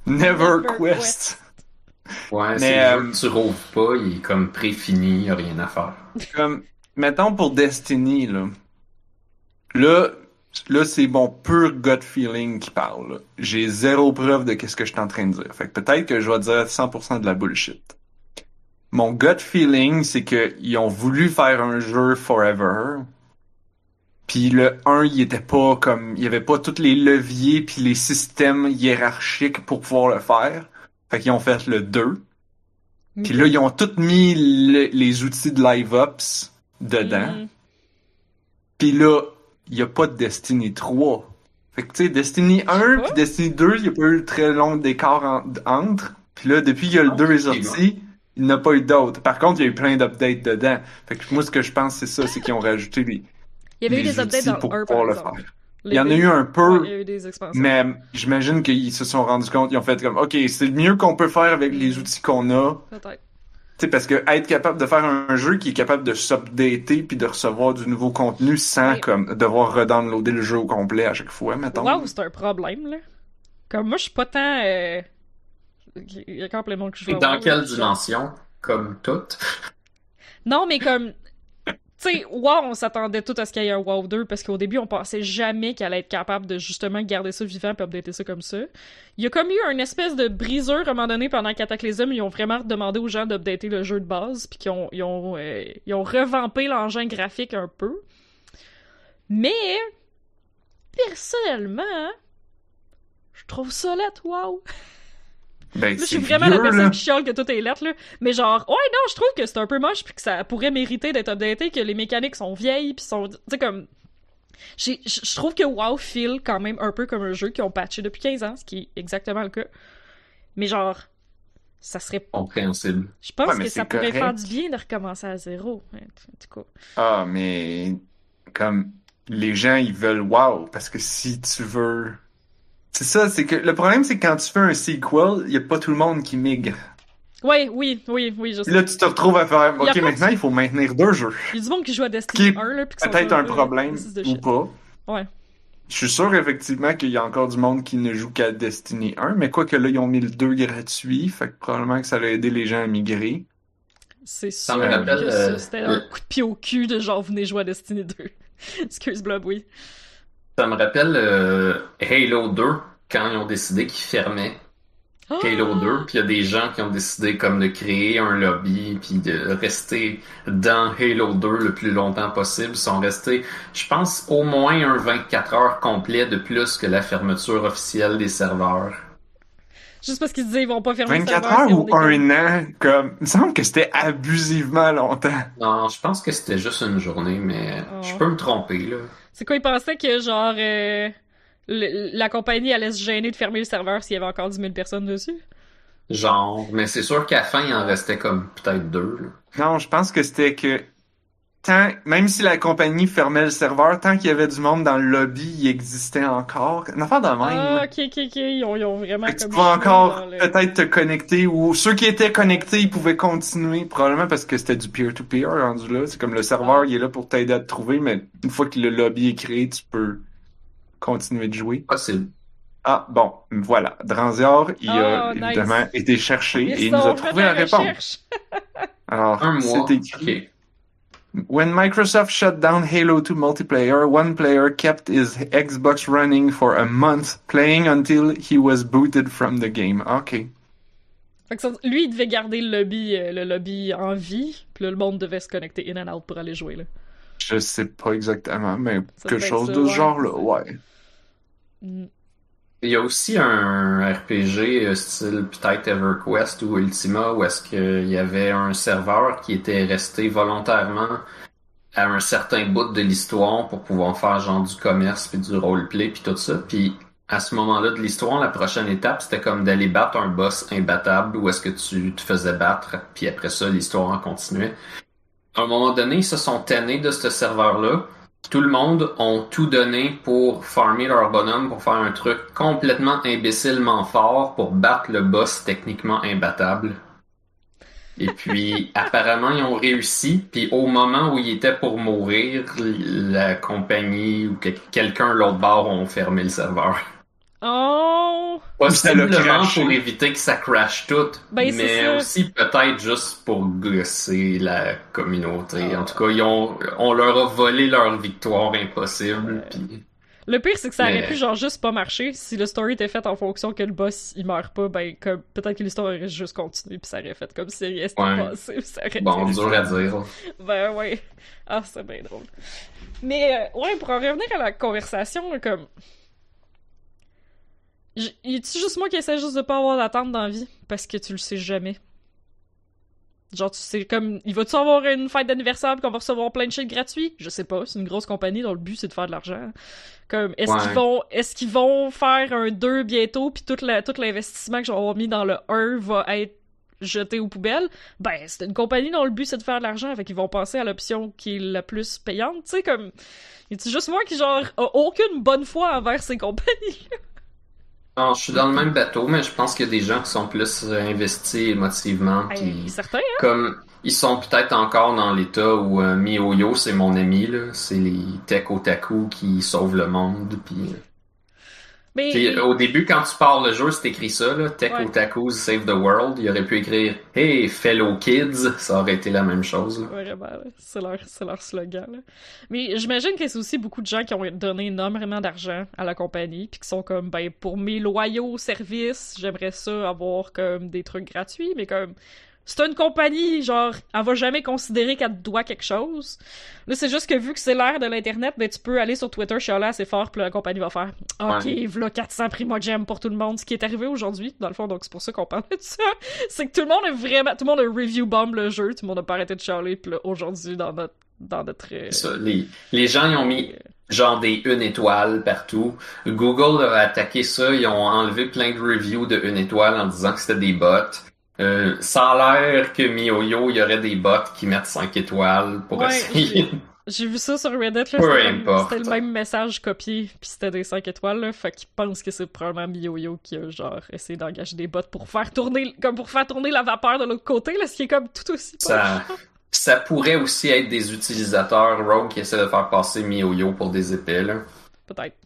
Never Never Quest. Ouais, Mais, c'est euh, le jeu que tu rouvres pas, il est comme préfini, y a rien à faire. Comme, mettons pour Destiny, là. Là, là c'est mon pur gut feeling qui parle. J'ai zéro preuve de qu'est-ce que je suis en train de dire. Fait que peut-être que je vais dire 100% de la bullshit. Mon gut feeling, c'est que ils ont voulu faire un jeu forever. Puis le 1, il était pas comme il y avait pas tous les leviers puis les systèmes hiérarchiques pour pouvoir le faire. Fait qu'ils ont fait le 2. Puis là, ils ont tout mis le- les outils de live ops dedans. Mhm. Puis là, il y a pas de Destiny 3. Fait que tu sais, Destiny 1 pas. puis Destiny 2, il y a pas eu très long d'écart en- entre. Puis là, depuis que le Ah, 2 est ok, sorti, Il n'y en a pas eu d'autres. Par contre, il y a eu plein d'updates dedans. Fait que moi, ce que je pense, c'est ça, c'est qu'ils ont rajouté les, Il y avait eu les des updates outils dans pour le 1, pouvoir par le exemple. faire. Il y en a eu un Ouais, peu, il y a eu des mais j'imagine qu'ils se sont rendus compte, ils ont fait comme, OK, c'est le mieux qu'on peut faire avec les outils qu'on a. Peut-être. Tu sais, parce que être capable de faire un jeu qui est capable de s'updater puis de recevoir du nouveau contenu sans Ouais. comme devoir redownloader le jeu au complet à chaque fois, mettons. Wow, c'est un problème, là. Comme moi, je suis pas tant. euh, Il y a encore plein de monde que je vois. Dans quelle là. dimension? Comme toutes. Non, mais comme. Tu sais, WoW, on s'attendait tout à ce qu'il y ait un WoW 2 parce qu'au début, on pensait jamais qu'elle allait être capable de justement garder ça vivant et updater ça comme ça. Il y a comme eu une espèce de briseur à un moment donné pendant Cataclysm. Ils ont vraiment demandé aux gens d'updater le jeu de base puis qu'ils ont, ils ont, euh, ont revampé l'engin graphique un peu. Mais, personnellement, je trouve ça lettre, wow! Ben, Là, je suis vraiment la vieux, personne là. qui chiale que tout est lettre, là. Mais genre, ouais, non, je trouve que c'est un peu moche, puis que ça pourrait mériter d'être updaté, que les mécaniques sont vieilles, puis sont. Tu sais, comme. Je trouve que WoW feel quand même un peu comme un jeu qu'ils ont patché depuis 15 ans, ce qui est exactement le cas. Mais genre, ça serait. Compréhensible. Je pense Ouais, que ça pourrait correct. faire du bien de recommencer à zéro. Cas. Ah, mais comme les gens, ils veulent wow, parce que si tu veux... C'est ça, c'est que le problème, c'est que quand tu fais un sequel, il n'y a pas tout le monde qui migre. Ouais, oui, oui, oui, je sais. Là, tu te retrouves à faire, OK, maintenant, il faut maintenir deux jeux. Il y a du monde qui joue à Destiny Qui est 1, là, puis Peut-être un problème ou pas. Ouais. Je suis sûr, effectivement, qu'il y a encore du monde qui ne joue qu'à Destiny 1, mais quoi que là, ils ont mis le 2 gratuit, fait que probablement que ça a aidé les gens à migrer. C'est Ça sûr me rappelle, que ça, euh, c'était un coup de pied au cul de genre, venez jouer à Destiny 2. Excuse Blob, oui. Ça me rappelle euh, Halo 2, quand ils ont décidé qu'ils fermaient Halo 2, puis il y a des gens qui ont décidé comme de créer un lobby, puis de rester dans Halo 2 le plus longtemps possible. Ils sont restés, je pense, au moins un 24 heures complet de plus que la fermeture officielle des serveurs. Juste parce qu'ils disaient ils vont pas fermer le 24 serveur, heures ou un an, comme, il me semble que c'était abusivement longtemps. Non, je pense que c'était juste une journée, mais Oh. je peux me tromper, là. C'est quoi, ils pensaient que genre euh, le- la compagnie allait se gêner de fermer le serveur s'il y avait encore 10 000 personnes dessus? Genre, mais c'est sûr qu'à la fin, il en restait comme peut-être deux, là. Non, je pense que c'était que tant, même si la compagnie fermait le serveur, tant qu'il y avait du monde dans le lobby, il existait encore. Une affaire de même. Ah, ok, ok, ok, ils ont, ils ont vraiment tu pouvais encore le- peut-être te connecter ou ceux qui étaient connectés, ils pouvaient continuer, probablement parce que c'était du peer-to-peer rendu là. C'est comme le serveur, il est là pour t'aider à te trouver, mais une fois que le lobby est créé, tu peux continuer de jouer. Possible. Ah, bon, voilà. Dranzior, il a Ah, nice. évidemment été cherché Ils et il nous a trouvé la réponse. Alors, Un mois. c'est écrit. Ok. When Microsoft shut down Halo 2 multiplayer, one player kept his Xbox running for a month, playing until he was booted from the game. Ok. Fait que lui, il devait garder le lobby, euh, le lobby en vie, puis là, le monde devait se connecter in and out pour aller jouer, là. Je sais pas exactement, mais Ça quelque chose ça, de ce ouais. genre-là, ouais. Mm. Il y a aussi un RPG euh, style peut-être EverQuest ou Ultima où est-ce qu'il y avait un serveur qui était resté volontairement à un certain bout de l'histoire pour pouvoir faire genre du commerce puis du roleplay puis tout ça. Puis à ce moment-là de l'histoire, la prochaine étape c'était comme d'aller battre un boss imbattable où est-ce que tu te faisais battre puis après ça l'histoire en continuait. À un moment donné, ils se sont tannés de ce serveur-là. Tout le monde ont tout donné pour farmer leur bonhomme pour faire un truc complètement imbécilement fort pour battre le boss techniquement imbattable. Et puis, apparemment, ils ont réussi. Puis, au moment où ils étaient pour mourir, la compagnie ou que- quelqu'un l'autre bord ont fermé le serveur. Oh! Possiblement pour éviter que ça crash tout, Ben, c'est mais aussi peut-être juste pour gosser la communauté. Ah. En tout cas, ils ont, on leur a volé leur victoire impossible. Puis Le pire, c'est que ça aurait pu genre juste pas marcher. Si le story était fait en fonction que le boss il meurt pas, ben comme peut-être que l'histoire aurait juste continué puis ça aurait fait comme si rien s'était Ouais. passé. Ça aurait bon, été- dur à dire. Ben ouais. Ah, c'est bien drôle. Mais euh, ouais, pour en revenir à la conversation, comme. Y a-tu juste moi qui essaie juste de pas avoir d'attente dans la vie? Parce que tu le sais jamais. Genre, tu sais, comme, il va-tu avoir une fête d'anniversaire pis qu'on va recevoir plein de shit gratuit? Je sais pas, c'est une grosse compagnie dont le but c'est de faire de l'argent. Comme, est-ce Ouais. qu'ils vont, est-ce qu'ils vont faire un 2 bientôt pis tout, la- tout l'investissement que j'aurai mis dans le 1 va être jeter aux poubelles, ben c'est une compagnie dont le but c'est de faire de l'argent, fait qu'ils vont passer à l'option qui est la plus payante, tu sais comme c'est juste moi qui genre a aucune bonne foi envers ces compagnies. Non, je suis dans le même bateau, mais je pense qu'il y a des gens qui sont plus euh, investis émotivement. Hey, Puis, hein? comme ils sont peut-être encore dans l'état où euh, MiYoYo, c'est mon ami, là. C'est les tech otaku qui sauvent le monde. Puis, euh, Mais au début, quand tu pars le jeu, c'est écrit ça, là. Tech Ouais. save the world. Il aurait pu écrire Hey, fellow kids. Ça aurait été la même chose. là. Vraiment, là. c'est leur, c'est leur slogan. Là. Mais j'imagine que c'est aussi beaucoup de gens qui ont donné énormément d'argent à la compagnie, puis qui sont comme, ben, pour mes loyaux services, j'aimerais ça avoir comme des trucs gratuits, mais comme, c'est une compagnie, genre, elle va jamais considérer qu'elle te doit quelque chose. Là, c'est juste que vu que c'est l'ère de l'Internet, ben, tu peux aller sur Twitter, chialer assez fort, puis la compagnie va faire, OK, Ouais. v'là 400 primogem pour tout le monde, ce qui est arrivé aujourd'hui, dans le fond, donc c'est pour ça qu'on parlait de ça. c'est que tout le monde est vraiment, tout le monde a review bomb le jeu, tout le monde a pas arrêté de chialer, puis là, aujourd'hui, dans notre, dans notre, euh, Ça, les, les gens, ils ont mis genre des une étoile partout. Google a attaqué ça, ils ont enlevé plein de reviews de une étoile en disant que c'était des bots. Euh, ça a l'air que MiYoYo, il y aurait des bots qui mettent 5 étoiles pour Ouais, essayer. J'ai vu ça sur Reddit, là, c'était comme- importe. c'était le même message copié, puis c'était des 5 étoiles, là, fait qu'ils pensent que c'est probablement MiYoYo qui a, genre, essayé d'engager des bots pour faire tourner, comme pour faire tourner la vapeur de l'autre côté, là, ce qui est comme tout aussi. Ça, ça pourrait aussi être des utilisateurs rogue qui essaient de faire passer MiYoYo pour des épais, là. Peut-être.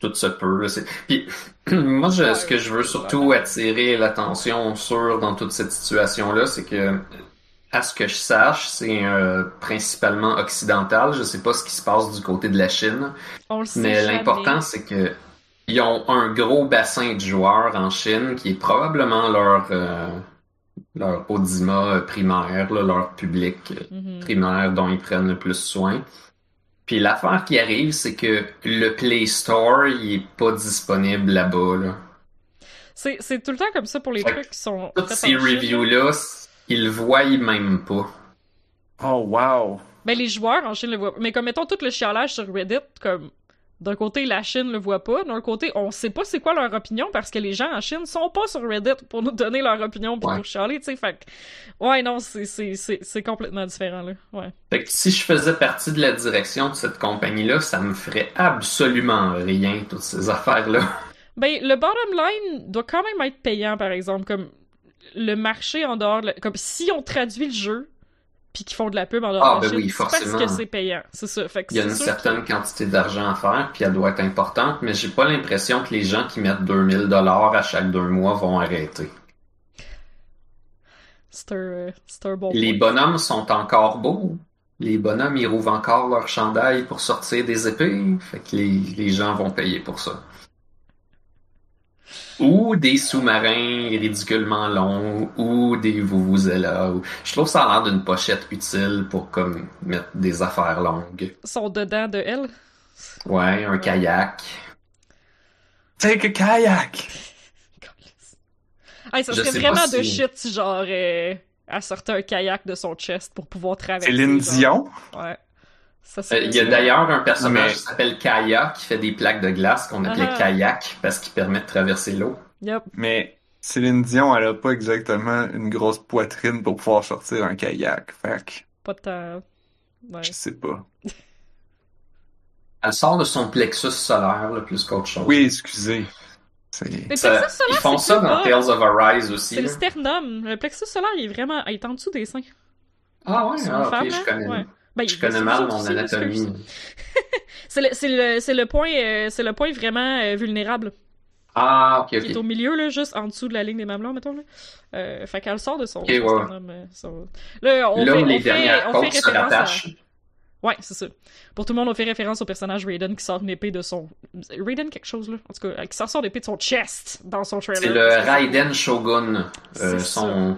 Tout se peut. là, Puis moi, je- ce que je veux surtout attirer l'attention sur dans toute cette situation-là, c'est que, à ce que je sache, c'est euh, principalement occidental. Je sais pas ce qui se passe du côté de la Chine, On le sait mais l'important, c'est que ils ont un gros bassin de joueurs en Chine qui est probablement leur euh, leur audima primaire, là, leur public Mhm. primaire dont ils prennent le plus soin. Puis l'affaire qui arrive, c'est que le Play Store, il est pas disponible là-bas. Là. C'est, c'est tout le temps comme ça pour les Fait trucs qui sont Toutes ces reviews-là, ils le voient même pas. Oh, wow. Ben, les joueurs en Chine le voient pas. Mais comme, mettons, tout le chialage sur Reddit, comme, d'un côté, la Chine le voit pas, d'un côté, on sait pas c'est quoi leur opinion parce que les gens en Chine sont pas sur Reddit pour nous donner leur opinion pis Ouais. pour chialer, tu sais. Fait que, ouais, non, c'est, complètement différent, là. Ouais. Fait que si je faisais partie de la direction de cette compagnie-là, ça me ferait absolument rien, toutes ces affaires-là. Ben, le bottom line doit quand même être payant, par exemple, comme, le marché en dehors, de la- comme, si on traduit le jeu, puis qu'ils font de la pub en dehors Ah, ben oui, parce forcément. que c'est payant. C'est ça. Fait que Il y a une certaine quantité d'argent à faire, puis elle doit être importante, mais j'ai pas l'impression que les gens qui mettent 2000 dollars à chaque deux mois vont arrêter. C'est un, un bon Les point. bonhommes sont encore beaux. Les bonhommes, ils rouvrent encore leur chandail pour sortir des épées. Fait que les, les gens vont payer pour ça. Ou des sous-marins ridiculement longs, ou des vuvuzelas. ou- Je trouve ça a l'air d'une pochette utile pour comme mettre des affaires longues. sont dedans de elle? Ouais, un kayak. Take a kayak! Hey, ça Je serait vraiment de shit si genre euh, elle sortait un kayak de son chest pour pouvoir traverser. Céline genre. Dion? Ouais. Euh, Il y a d'ailleurs un personnage Mais- qui s'appelle Kaya qui fait des plaques de glace qu'on appelait Ah. kayak parce qu'il permet de traverser l'eau. Yep. Mais Céline Dion, elle a pas exactement une grosse poitrine pour pouvoir sortir un kayak. Fait que, Pas de temps. Ouais. je sais pas. Elle sort de son plexus solaire là, plus qu'autre chose. Oui, excusez. C'est... Le Ça- plexus solaire, ils font c'est ça dans bas. Tales of Arise aussi. C'est le sternum. Le plexus solaire, il est vraiment. Il est en dessous des seins. Ah ouais, ah, une ok, femme, je connais. Ouais. Ben, Je connais c'est mal mon aussi, anatomie. C'est le, le, le point, euh, c'est le point vraiment euh, vulnérable. Ah, ok, Qui est ok. au milieu, là, juste en dessous de la ligne des mamelons, mettons, là. Euh, fait qu'elle sort de son, Ok, son ouais. sternum, euh, son- Là, on Là fait, où les on fait, on fait référence à... Ouais, c'est ça. Pour tout le monde, on fait référence au personnage Raiden qui sort une épée de son... Raiden quelque chose, là? En tout cas, qui sort son épée de son chest dans son trailer. C'est le Raiden Shogun. Euh, son,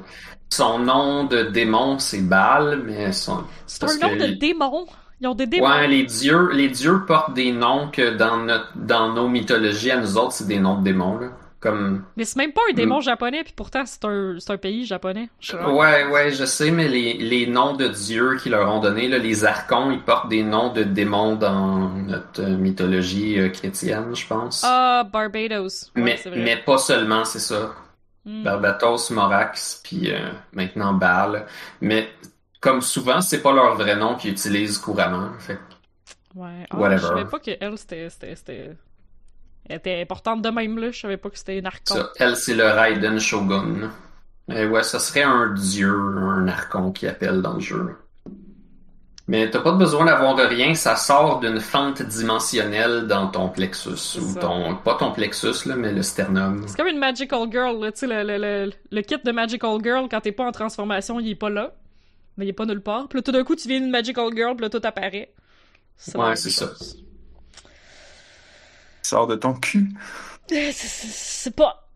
son nom de démon, c'est Baal, mais son... C'est un nom que de démon? Ils ont des démons. Ouais, les dieux, les dieux portent des noms que dans notre, dans nos mythologies, à nous autres, c'est des noms de démons, là. Comme, Mais c'est même pas un Mm. démon japonais, puis pourtant, c'est un, c'est un pays japonais. Ouais, ouais, je sais, mais les, les noms de dieux qu'ils leur ont donnés, les archons, ils portent des noms de démons dans notre mythologie euh, chrétienne, je pense. Ah, Barbados. Ouais, mais, vrai. mais pas seulement, c'est ça. Hmm. Barbatos, Morax, puis euh, maintenant Bal. Mais comme souvent, c'est pas leur vrai nom qu'ils utilisent couramment. Fait Ouais. Ah, Whatever. je savais pas que elle, c'était... Elle était importante de même, là. Je savais pas que c'était une archon. ça, elle, c'est le Raiden Shogun. Et ouais, ça serait un dieu, un archon qui appelle dans le jeu. Mais t'as pas besoin d'avoir rien, ça sort d'une fente dimensionnelle dans ton plexus. Ou ton. Pas ton plexus, là, mais le sternum. C'est comme une Magical Girl. Tu sais, le, le, le, le kit de Magical Girl, quand t'es pas en transformation, il est pas là. Mais il est pas nulle part. Puis là, tout d'un coup, tu viens une Magical Girl, puis là, tout apparaît. Ça Ouais, c'est ça. Sors de ton cul. C'est- pas.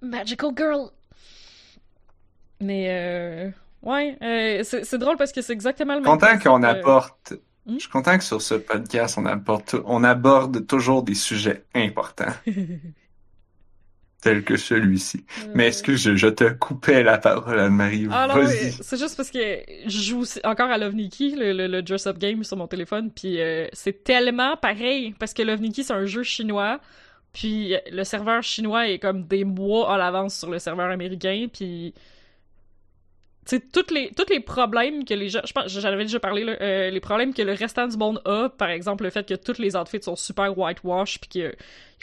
Magical Girl. Mais euh. Ouais, euh, c'est drôle parce que c'est exactement le même. Content qu'on euh, apporte. Hmm? Je suis content que sur ce podcast, on apporte, on aborde toujours des sujets importants, tels que celui-ci. Mais excuse, je, je te coupais la parole, Anne-Marie? Ah non, c'est juste parce que je joue encore à Love Nikki, le, le, le Dress Up Game sur mon téléphone, puis euh, c'est tellement pareil, parce que Love Nikki, c'est un jeu chinois, puis le serveur chinois est comme des mois à l'avance sur le serveur américain, puis... Sais, tous les, problèmes que les gens... Je pense, j'en avais déjà parlé, euh, les problèmes que le restant du monde a, par exemple, le fait que tous les outfits sont super whitewash, puis que...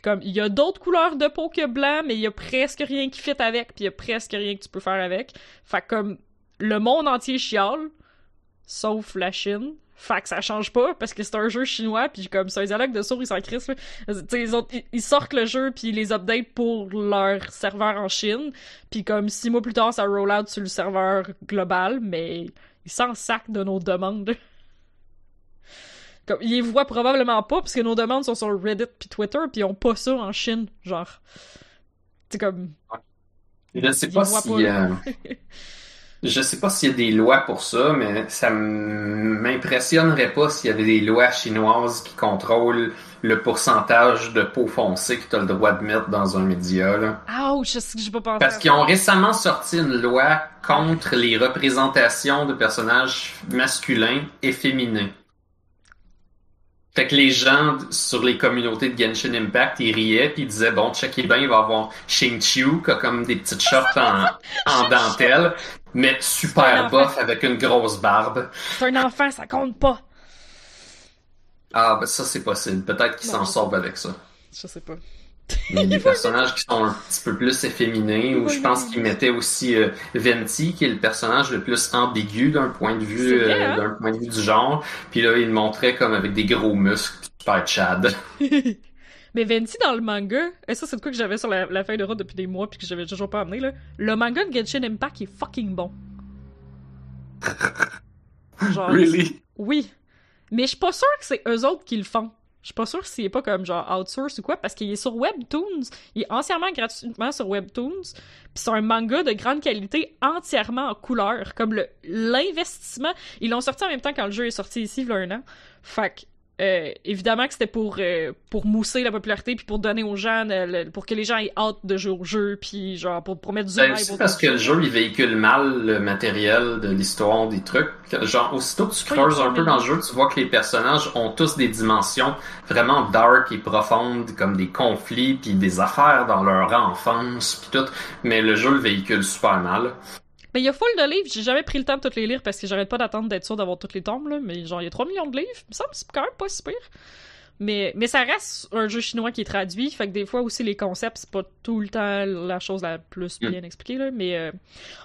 Comme, il y a d'autres couleurs de peau que blanc, mais il y a presque rien qui fit avec, puis il y a presque rien que tu peux faire avec. Fait comme le monde entier chiale, sauf la Chine. Fait que ça change pas parce que c'est un jeu chinois puis comme c'est un dialogue de sourds ils s'en crissent. là. Tu sais, ils, ont- ils- ils sortent le jeu puis ils les update pour leur serveur en Chine puis comme six mois plus tard ça roll out sur le serveur global mais ils s'en sacent de nos demandes. Comme, ils les voient probablement pas parce que nos demandes sont sur Reddit puis Twitter puis ils ont pas ça en Chine genre. C'est comme Je sais Ils pas si. pas, euh, Je sais pas s'il y a des lois pour ça, mais ça m'impressionnerait pas s'il y avait des lois chinoises qui contrôlent le pourcentage de peau foncée que tu as le droit de mettre dans un média. Là. ouch, je sais que j'ai pas pensé. Parce qu'ils ont récemment sorti une loi contre les représentations de personnages masculins et féminins. Fait que les gens sur les communautés de Genshin Impact, ils riaient puis ils disaient bon, checkez bien, il va y avoir Shing-Chiu qui a comme des petites shorts en, en dentelle, mais super buff avec une grosse barbe. C'est un enfant, ça compte pas. Ah, ben ça c'est possible. Peut-être qu'ils Non, s'en sortent avec ça. Je sais pas. Les personnages qui sont un petit peu plus efféminés, ou je pense y qu'ils mettaient aussi euh, Venti, qui est le personnage le plus ambigu d'un point de vue euh, hein? d'un point de vue du genre. Puis là, il le montrait comme avec des gros muscles, super chad. Mais Venti dans le manga, et ça c'est de quoi que j'avais sur la, la feuille de route depuis des mois puis que j'avais toujours pas amené là. Le manga de Genshin Impact est fucking bon. Genre, Really? oui. Mais je suis pas sûre que c'est eux autres qui le font. Je suis pas sûre s'il est pas comme genre outsource ou quoi parce qu'il est sur Webtoons. Il est entièrement gratuitement sur Webtoons. Puis c'est un manga de grande qualité entièrement en couleur. Comme le l'investissement. Ils l'ont sorti en même temps quand le jeu est sorti ici, il y a un an. Fait que, euh, évidemment que c'était pour, euh, pour mousser la popularité puis pour donner aux gens, le- pour que les gens aient hâte de jouer au jeu puis genre pour, pour mettre du Ben, autour parce que le jeu, il véhicule mal le matériel de l'histoire des trucs. Genre, aussitôt que tu Oui, creuses un peu dans le jeu, tu vois que les personnages ont tous des dimensions vraiment dark et profondes, comme des conflits puis des affaires dans leur enfance puis tout. Mais le jeu le véhicule super mal. Mais il y a full de livres, j'ai jamais pris le temps de toutes les lire parce que j'arrête pas d'attendre d'être sûr d'avoir toutes les tombes, là. Mais genre, il y a 3 millions de livres, il me semble c'est quand même pas si pire. Mais, mais ça reste un jeu chinois qui est traduit, fait que des fois aussi les concepts, c'est pas tout le temps la chose la plus Mm. bien expliquée, là. Mais euh,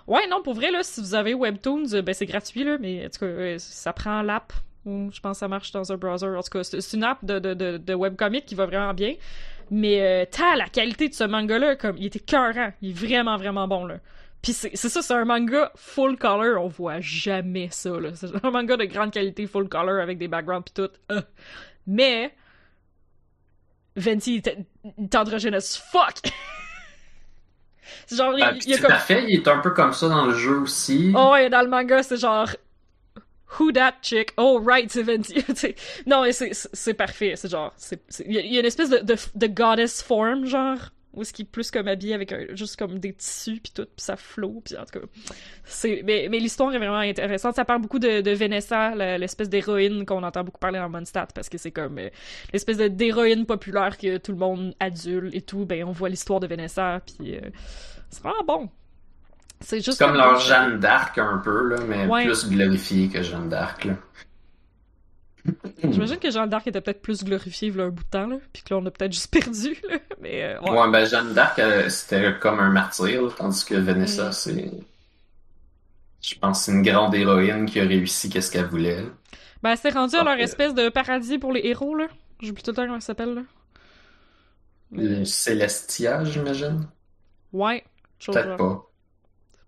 ouais, non, pour vrai, là, si vous avez Webtoons, euh, ben c'est gratuit, là, mais en tout cas, euh, ça prend l'app. Ou je pense que ça marche dans un browser. En tout cas, c'est une app de, de, de, de webcomic qui va vraiment bien. Mais euh, t'as la qualité de ce manga-là, comme il était cœurant. Il est vraiment, vraiment bon, là. Puis c'est ça, c'est un manga full color, on voit jamais ça, là. C'est un manga de grande qualité full color avec des backgrounds pis tout. Euh. Mais, Venti il est- fuck! c'est genre, il, Ben, il comme... fait, est un peu comme ça dans le jeu aussi. Oh ouais, dans le manga, c'est genre... Who that chick? Oh right, c'est Venti. Non, mais c'est parfait. C'est genre... Il y, a- il y a une espèce de, de, de goddess form, genre, où ce qui est plus comme habillé avec un- juste comme des tissus puis tout, puis ça flot, puis en tout cas, c'est mais, mais l'histoire est vraiment intéressante. Ça parle beaucoup de, de Vanessa, l'espèce d'héroïne qu'on entend beaucoup parler dans Mondstadt parce que c'est comme euh, l'espèce d'héroïne populaire que tout le monde adulte et tout. Ben on voit l'histoire de Vanessa, puis euh, c'est vraiment bon. C'est juste comme leur Jeanne d'Arc un peu, là, mais Ouais. plus glorifiée que Jeanne d'Arc. Là. J'imagine que Jeanne d'Arc était peut-être plus glorifiée il y a un bout de temps, là, puis que là, on a peut-être juste perdu, là. Mais, euh, ouais. Ouais, ben Jeanne d'Arc, euh, c'était comme un martyr, là, tandis que Vanessa, Mm. c'est. Je pense c'est une grande héroïne qui a réussi qu'est-ce qu'elle voulait. Ben, c'est rendu à leur espèce de paradis pour les héros, là. J'oublie tout le temps comment ça s'appelle, là. Le Célestia, j'imagine? Ouais. Peut-être pas.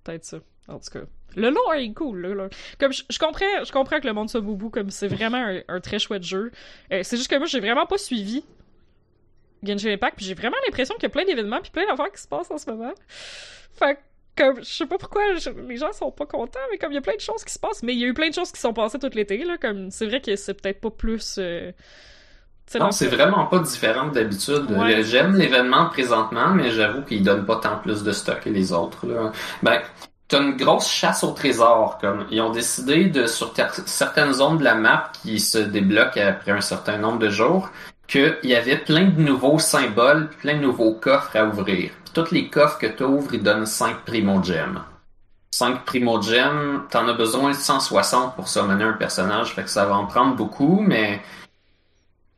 Peut-être ça. En tout cas. Le lore est cool, là. là. Comme, je, je comprends, je comprends que le monde soit boubou, comme c'est vraiment un, un très chouette jeu. Euh, c'est juste que moi, j'ai vraiment pas suivi Genshin Impact, puis j'ai vraiment l'impression qu'il y a plein d'événements puis plein d'affaires qui se passent en ce moment. Fait que, comme, je sais pas pourquoi je- les gens sont pas contents, mais comme il y a plein de choses qui se passent, mais il y a eu plein de choses qui sont passées tout l'été, là, comme, c'est vrai que c'est peut-être pas plus... euh, Non, c'est vraiment pas différent d'habitude. Ouais. J'aime l'événement présentement, mais j'avoue qu'il donne pas tant plus de stock que les autres. Là. Ben, t'as une grosse chasse au trésor. Comme ils ont décidé de sur certaines zones de la map qui se débloquent après un certain nombre de jours, qu'il y avait plein de nouveaux symboles, plein de nouveaux coffres à ouvrir. Puis tous les coffres que tu ouvres, ils donnent 5 primo gems. 5 primo gems, t'en as besoin de 160 pour summoner un personnage, fait que ça va en prendre beaucoup, mais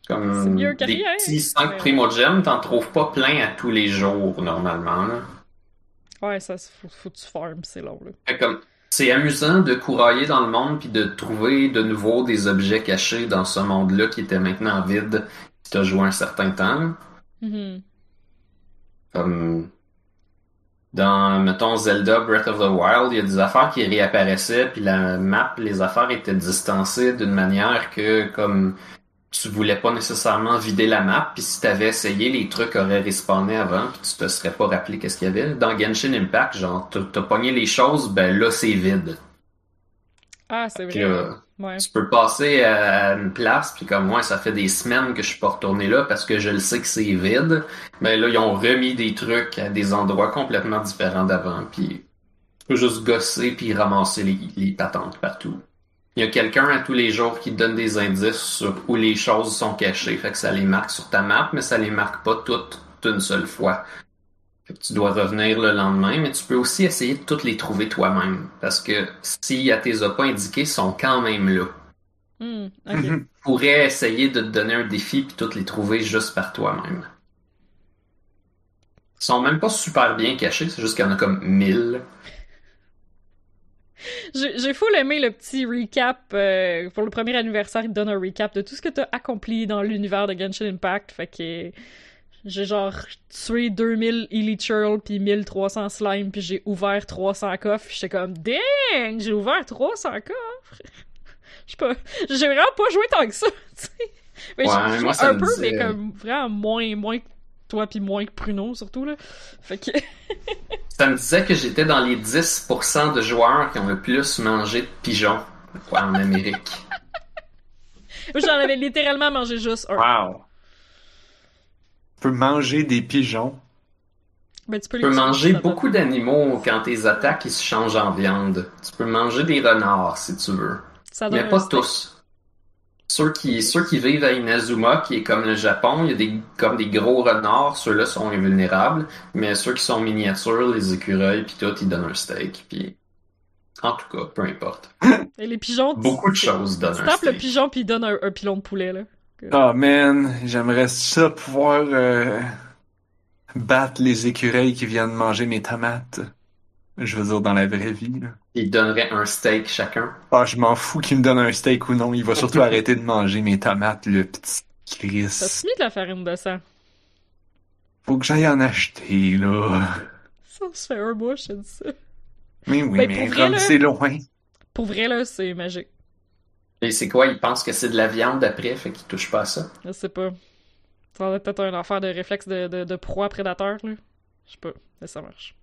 comme C'est mieux des rien. petits 5 Ouais. primo gems, t'en trouves pas plein à tous les jours normalement. Là. Ouais, ça, faut, faut que tu farmes, c'est long, là. Fait comme c'est amusant de courailler dans le monde puis de trouver de nouveau des objets cachés dans ce monde-là qui était maintenant vide. Si t'as joué un certain temps. Mhm. Comme dans, mettons, Zelda Breath of the Wild, il y a des affaires qui réapparaissaient, puis la map, les affaires étaient distancées d'une manière que, comme, tu voulais pas nécessairement vider la map, puis si t'avais essayé, les trucs auraient respawné avant, puis tu te serais pas rappelé qu'est-ce qu'il y avait. Dans Genshin Impact, genre, t'as pogné les choses, ben là, c'est vide. Ah, c'est vrai. Ouais. tu peux passer à une place, puis comme moi, ça fait des semaines que je suis pas retourné là parce que je le sais que c'est vide. Mais là, ils ont remis des trucs à des endroits complètement différents d'avant, puis tu peux juste gosser puis ramasser les, les patentes partout. Il y a quelqu'un à tous les jours qui te donne des indices sur où les choses sont cachées, fait que ça les marque sur ta map, mais ça les marque pas toutes d'une seule fois. Fait que tu dois revenir le lendemain, mais tu peux aussi essayer de toutes les trouver toi-même. Parce que si a pas indiquées, ils sont quand même là. Hmm. Mhm. Tu pourrais essayer de te donner un défi puis toutes les trouver juste par toi-même. Ils sont même pas super bien cachés, c'est juste qu'il y en a comme 1000. J'ai j'ai full aimé le petit recap euh, pour le premier anniversaire. Il te donne un recap de tout ce que t'as accompli dans l'univers de Genshin Impact. Fait que j'ai genre tué 2000 Elite Churl puis 1300 slime puis j'ai ouvert 300 coffres. J'étais comme dang, j'ai ouvert 300 coffres. Je sais pas, j'ai vraiment pas joué tant que ça. tu sais. Mais j'ai joué moi, un peu, mais comme vraiment moins moins toi puis moins que Pruno surtout là. Fait que Ça me disait que j'étais dans les 10% de joueurs qui ont le plus mangé de pigeons en Amérique. j'en avais littéralement mangé juste un. Wow. Tu peux manger des pigeons. Ben, tu peux, Tu manger beaucoup d'animaux quand tes attaques ils se changent en viande. Tu peux manger des renards si tu veux. Ça Mais pas steak. tous. Ceux qui, ceux qui vivent à Inazuma, qui est comme le Japon, il y a des, comme des gros renards, ceux-là sont invulnérables. Mais ceux qui sont miniatures, les écureuils, puis tout, ils donnent un steak. Puis, en tout cas, peu importe. Et les pigeons. tu- Beaucoup de choses donnent Tu un tapes le steak. pigeon puis il donne un, un pilon de poulet, là. Oh man, j'aimerais ça pouvoir euh, battre les écureuils qui viennent manger mes tomates. Je veux dire, dans la vraie vie. Là. Ils donneraient un steak chacun? Ah, je m'en fous qu'il me donne un steak ou non. Il va surtout arrêter de manger mes tomates, le petit Chris. T'as-tu mis de la farine de sang? Faut que j'aille en acheter, là. Ça se fait un mois, je te dis ça. Mais oui, Ben, mais vrai, comme c'est loin. Pour vrai, là, c'est magique. Et c'est quoi? Ils pensent que c'est de la viande après, fait qu'ils touchent pas à ça? Je sais pas. Ça va être peut-être un affaire de réflexe de, de, de proie prédateur, là. Je sais pas, mais ça marche.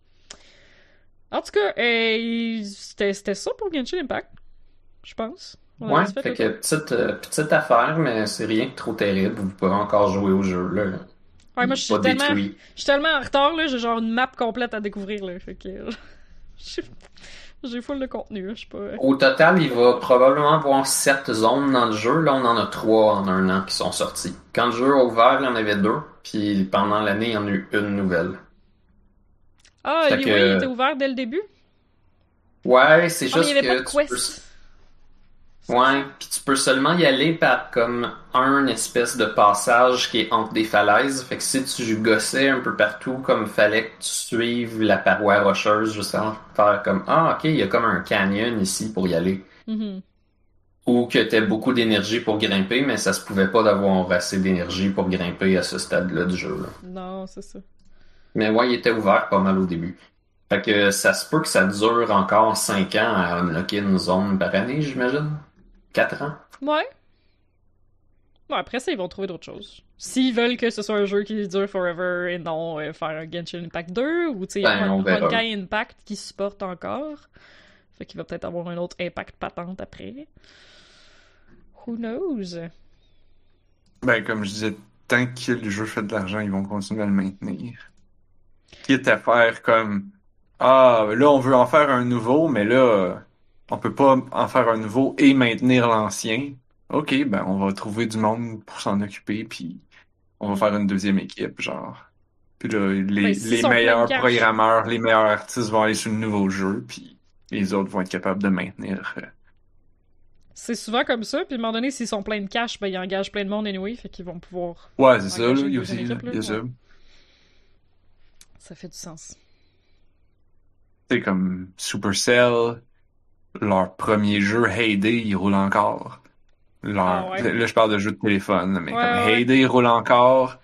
En tout cas, euh, c'était c'était ça pour Genshin Impact. Je pense. On Ouais, fait que petite, euh, petite affaire, mais c'est rien de trop terrible. Vous pouvez encore jouer au jeu, là. Ouais, moi, je suis tellement, je suis tellement en retard, là, j'ai genre une map complète à découvrir, là. Fait que. j'ai- full de contenu, je sais pas. Au total, il va probablement avoir 7 zones dans le jeu. Là, on en a 3 en un an qui sont sorties. Quand le jeu a ouvert, il y en avait deux. Puis pendant l'année, il y en a eu une nouvelle. Ah, oui, il était ouvert dès le début? Ouais, c'est mais juste il y avait que pas de tu peux- quest. Ouais, puis tu peux seulement y aller par comme un espèce de passage qui est entre des falaises. Fait que si tu gossais un peu partout, comme fallait que tu suives la paroi rocheuse juste avant faire comme Ah, ok, il y a comme un canyon ici pour y aller. Mhm. Ou que t'aies beaucoup d'énergie pour grimper, mais ça se pouvait pas d'avoir assez d'énergie pour grimper à ce stade-là du jeu. là. Non, c'est ça. Mais ouais, il était ouvert pas mal au début. Fait que ça se peut que ça dure encore 5 ans à unlocker une zone par année, j'imagine? 4 ans? Ouais. Bon, après ça, ils vont trouver d'autres choses. S'ils veulent que ce soit un jeu qui dure forever et non euh, faire un Genshin Impact 2, ou tu sais, Ben, un verra. Honkai Impact qui supporte encore. Fait qu'il va peut-être avoir un autre Impact patente après. Who knows? Ben, comme je disais, tant que le jeu fait de l'argent, ils vont continuer à le maintenir. Quitte à faire comme Ah, là, on veut en faire un nouveau, mais là, on peut pas en faire un nouveau et maintenir l'ancien. Ok, ben, on va trouver du monde pour s'en occuper, puis on va faire une deuxième équipe, genre. Puis là, les, les meilleurs programmeurs, les meilleurs artistes vont aller sur le nouveau jeu, puis les autres vont être capables de maintenir. euh, C'est souvent comme ça, puis à un moment donné, s'ils sont pleins de cash, ben ils engagent plein de monde anyway, fait qu'ils vont pouvoir. Ouais, c'est ça, il y a aussi, équipe, là, y a ça. ouais. Ça fait du sens. C'est comme Supercell, leur premier jeu, Heyday, il roule encore. Leur... Ah ouais. Là, je parle de jeux de téléphone, mais Ouais, comme ouais. Heyday roule encore,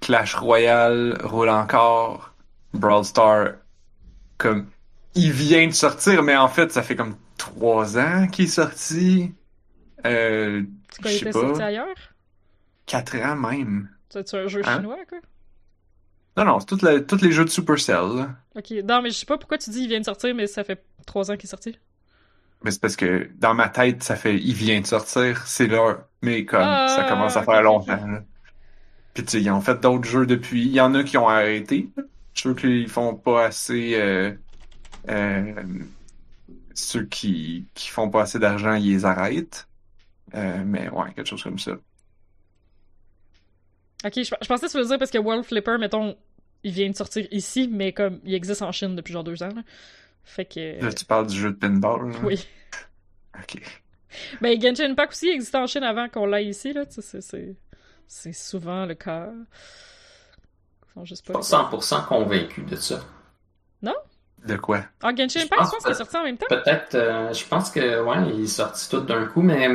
Clash Royale roule encore, Brawl Star, comme, il vient de sortir, mais en fait, ça fait comme trois ans qu'il est sorti. Euh, C'est quoi, il était sorti pas, ailleurs? quatre ans même. C'est un jeu Hein? chinois, quoi? Non, non, c'est tous les, jeux de Supercell, là. Ok, non, mais je sais pas pourquoi tu dis il vient de sortir, mais ça fait trois ans qu'il est sorti. Mais c'est parce que dans ma tête, ça fait il vient de sortir, c'est là. Mais comme Ah, ça commence à faire longtemps. là. Puis tu sais, ils ont fait d'autres jeux depuis. Il y en a qui ont arrêté. Ceux qui font pas assez euh, euh, ceux qui, qui font pas assez d'argent, ils les arrêtent. Euh, mais ouais, quelque chose comme ça. Ok, je, je pensais que tu voulais dire parce que World Flipper, mettons, il vient de sortir ici, mais comme il existe en Chine depuis genre deux ans. là. Fait que. Là, tu parles du jeu de pinball. là? Oui. Ok. Ben, Genshin Impact aussi existait en Chine avant qu'on l'aille ici, là. tu sais, C'est, c'est, c'est souvent le cas. Ils sont juste Je pas. suis pas 100% convaincu de ça. De quoi? Ah, Genshin Je Impact, je pense pense qu'il est sorti en même temps. Peut-être, euh, je pense que, ouais, il est sorti tout d'un coup, mais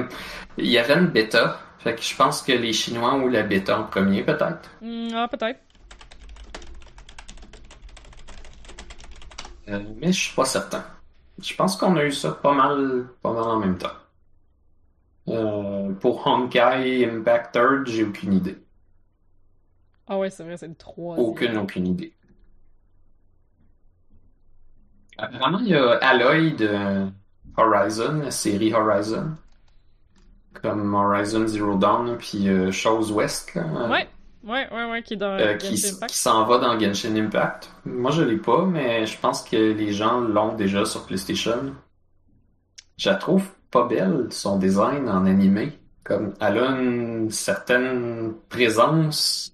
il y avait une bêta. Fait que je pense que les Chinois ont eu la bêta en premier, peut-être. Hmm, ah, peut-être. Mais je suis pas certain. Je pense qu'on a eu ça pas mal, pas mal en même temps. Euh, pour Honkai Impact Third, j'ai aucune idée. Ah ouais, c'est vrai, c'est le 3. Aucune, aucune idée. Apparemment, il y a Aloy de Horizon, la série Horizon. Comme Horizon Zero Dawn, puis euh, Chose West, là, euh, Ouais, ouais, ouais, ouais, qui dans euh, qui s'en va dans Genshin Impact. Moi, je l'ai pas, mais je pense que les gens l'ont déjà sur PlayStation. Je la trouve pas belle, son design en animé. Comme, elle a une certaine présence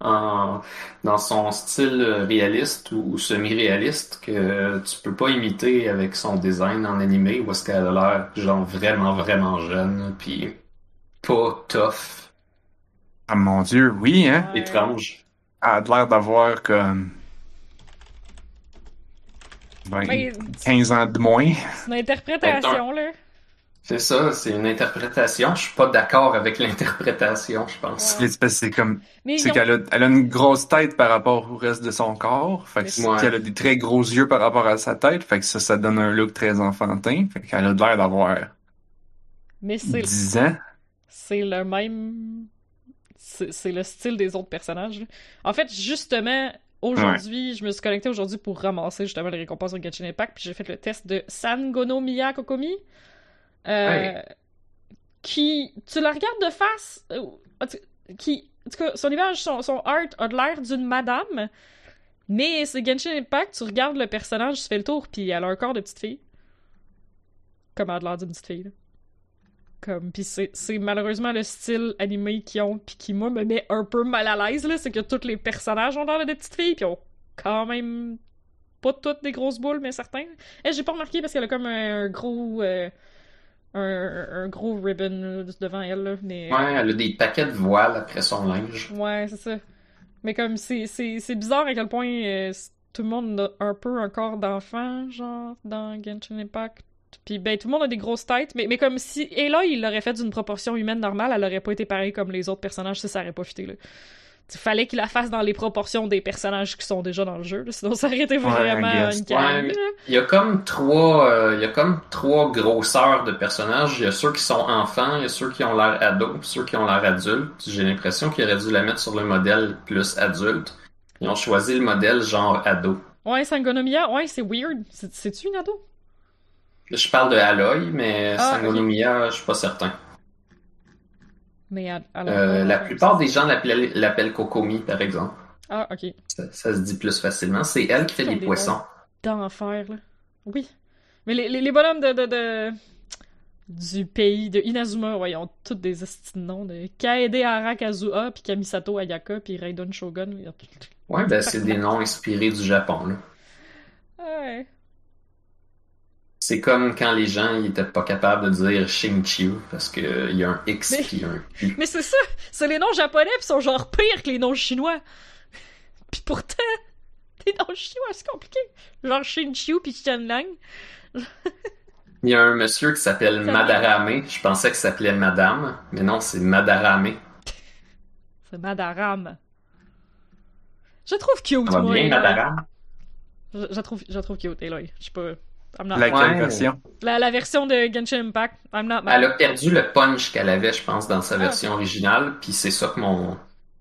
en, dans son style réaliste ou semi-réaliste que tu peux pas imiter avec son design en animé où est-ce qu'elle a l'air genre vraiment vraiment jeune puis pas tough, Ah mon dieu, oui, hein? Ouais. étrange. Elle a l'air d'avoir comme. ben, Ben, 15 ans de moins. c'est une interprétation, là. C'est ça, c'est une interprétation. Je suis pas d'accord avec l'interprétation, je pense. Ouais. C'est comme. C'est ont- qu'elle a, elle a une grosse tête par rapport au reste de son corps. Fait que Ouais. qu'elle a des très gros yeux par rapport à sa tête. Fait que ça, ça donne un look très enfantin. Fait qu'elle a l'air d'avoir Mais c'est 10 ans. c'est le même. C'est le style des autres personnages. là. En fait, justement, aujourd'hui, je me suis connecté aujourd'hui pour ramasser justement les récompenses de Genshin Impact, puis j'ai fait le test de Sangono Miya Kokomi. Euh, Ouais. Qui. Tu la regardes de face. euh, Qui En tout cas, son image, son, son art a l'air d'une madame, mais c'est Genshin Impact, tu regardes le personnage, tu fais le tour, puis elle a un corps de petite fille. Comme elle a l'air d'une petite fille, là. Comme, puis c'est, malheureusement le style animé qu'ils ont, puis qui, moi, me met un peu mal à l'aise, là, c'est que tous les personnages ont l'air de des petites filles, puis ont quand même pas toutes des grosses boules, mais certains. Eh, j'ai pas remarqué parce qu'elle a comme un, gros... euh, un, un gros ribbon devant elle, là, mais... Ouais, elle a des paquets de voiles après son linge. Ouais, c'est ça. Mais comme c'est c'est c'est bizarre à quel point euh, tout le monde a un peu un corps d'enfant genre dans Genshin Impact. Puis ben tout le monde a des grosses têtes, mais mais comme si et là il l'aurait fait d'une proportion humaine normale, elle aurait pas été pareille comme les autres personnages, ça ça aurait pas fité là. Il fallait qu'il la fasse dans les proportions des personnages qui sont déjà dans le jeu, là, sinon ça aurait été Ouais, vraiment guess. une Ouais. Il y a comme trois, euh, il y a comme trois grosseurs de personnages. Il y a ceux qui sont enfants, il y a ceux qui ont l'air ados, puis ceux qui ont l'air adultes. J'ai l'impression qu'ils auraient dû la mettre sur le modèle plus adulte. Ils ont choisi le modèle genre ado. Ouais, Sangonomiya, ouais, c'est weird. C'est- C'est-tu une ado? Je parle de Aloy, mais Ah, Sangonomiya, je suis pas certain. Mais à, à Euh, la plupart des gens l'appellent Kokomi, par exemple. Ah, ok. Ça, ça se dit plus facilement. C'est elle qui fait les poissons. d'enfer, là. Oui. Mais les, les, les bonhommes de, de, de- du pays de Inazuma, ouais, ils ont tous des noms de Kaede Arakazuha, puis Kamisato Ayaka, puis Raiden Shogun. tout- Ouais, ben c'est des noms inspirés du Japon, là. Ouais. C'est comme quand les gens ils étaient pas capables de dire Shinchiu parce que euh, il y a un X Mais- puis un Q. Mais c'est ça! C'est les noms japonais, pis sont genre pires que les noms chinois. Puis pourtant, les noms chinois, c'est compliqué. Genre Shinchiu puis Qianlang. Il y a un monsieur qui s'appelle Madarame. Je pensais qu'il s'appelait Madame, mais non, c'est Madarame. C'est Madaram. Je trouve cute, moi. bien. Madarame? Je, je trouve, je trouve cute, Aloy. Je sais pas. I'm not- Laquelle Ouais. version? La, la version de Genshin Impact, I'm not mad. Elle a perdu le punch qu'elle avait, je pense, dans sa Ah. version originale, puis c'est ça que mon,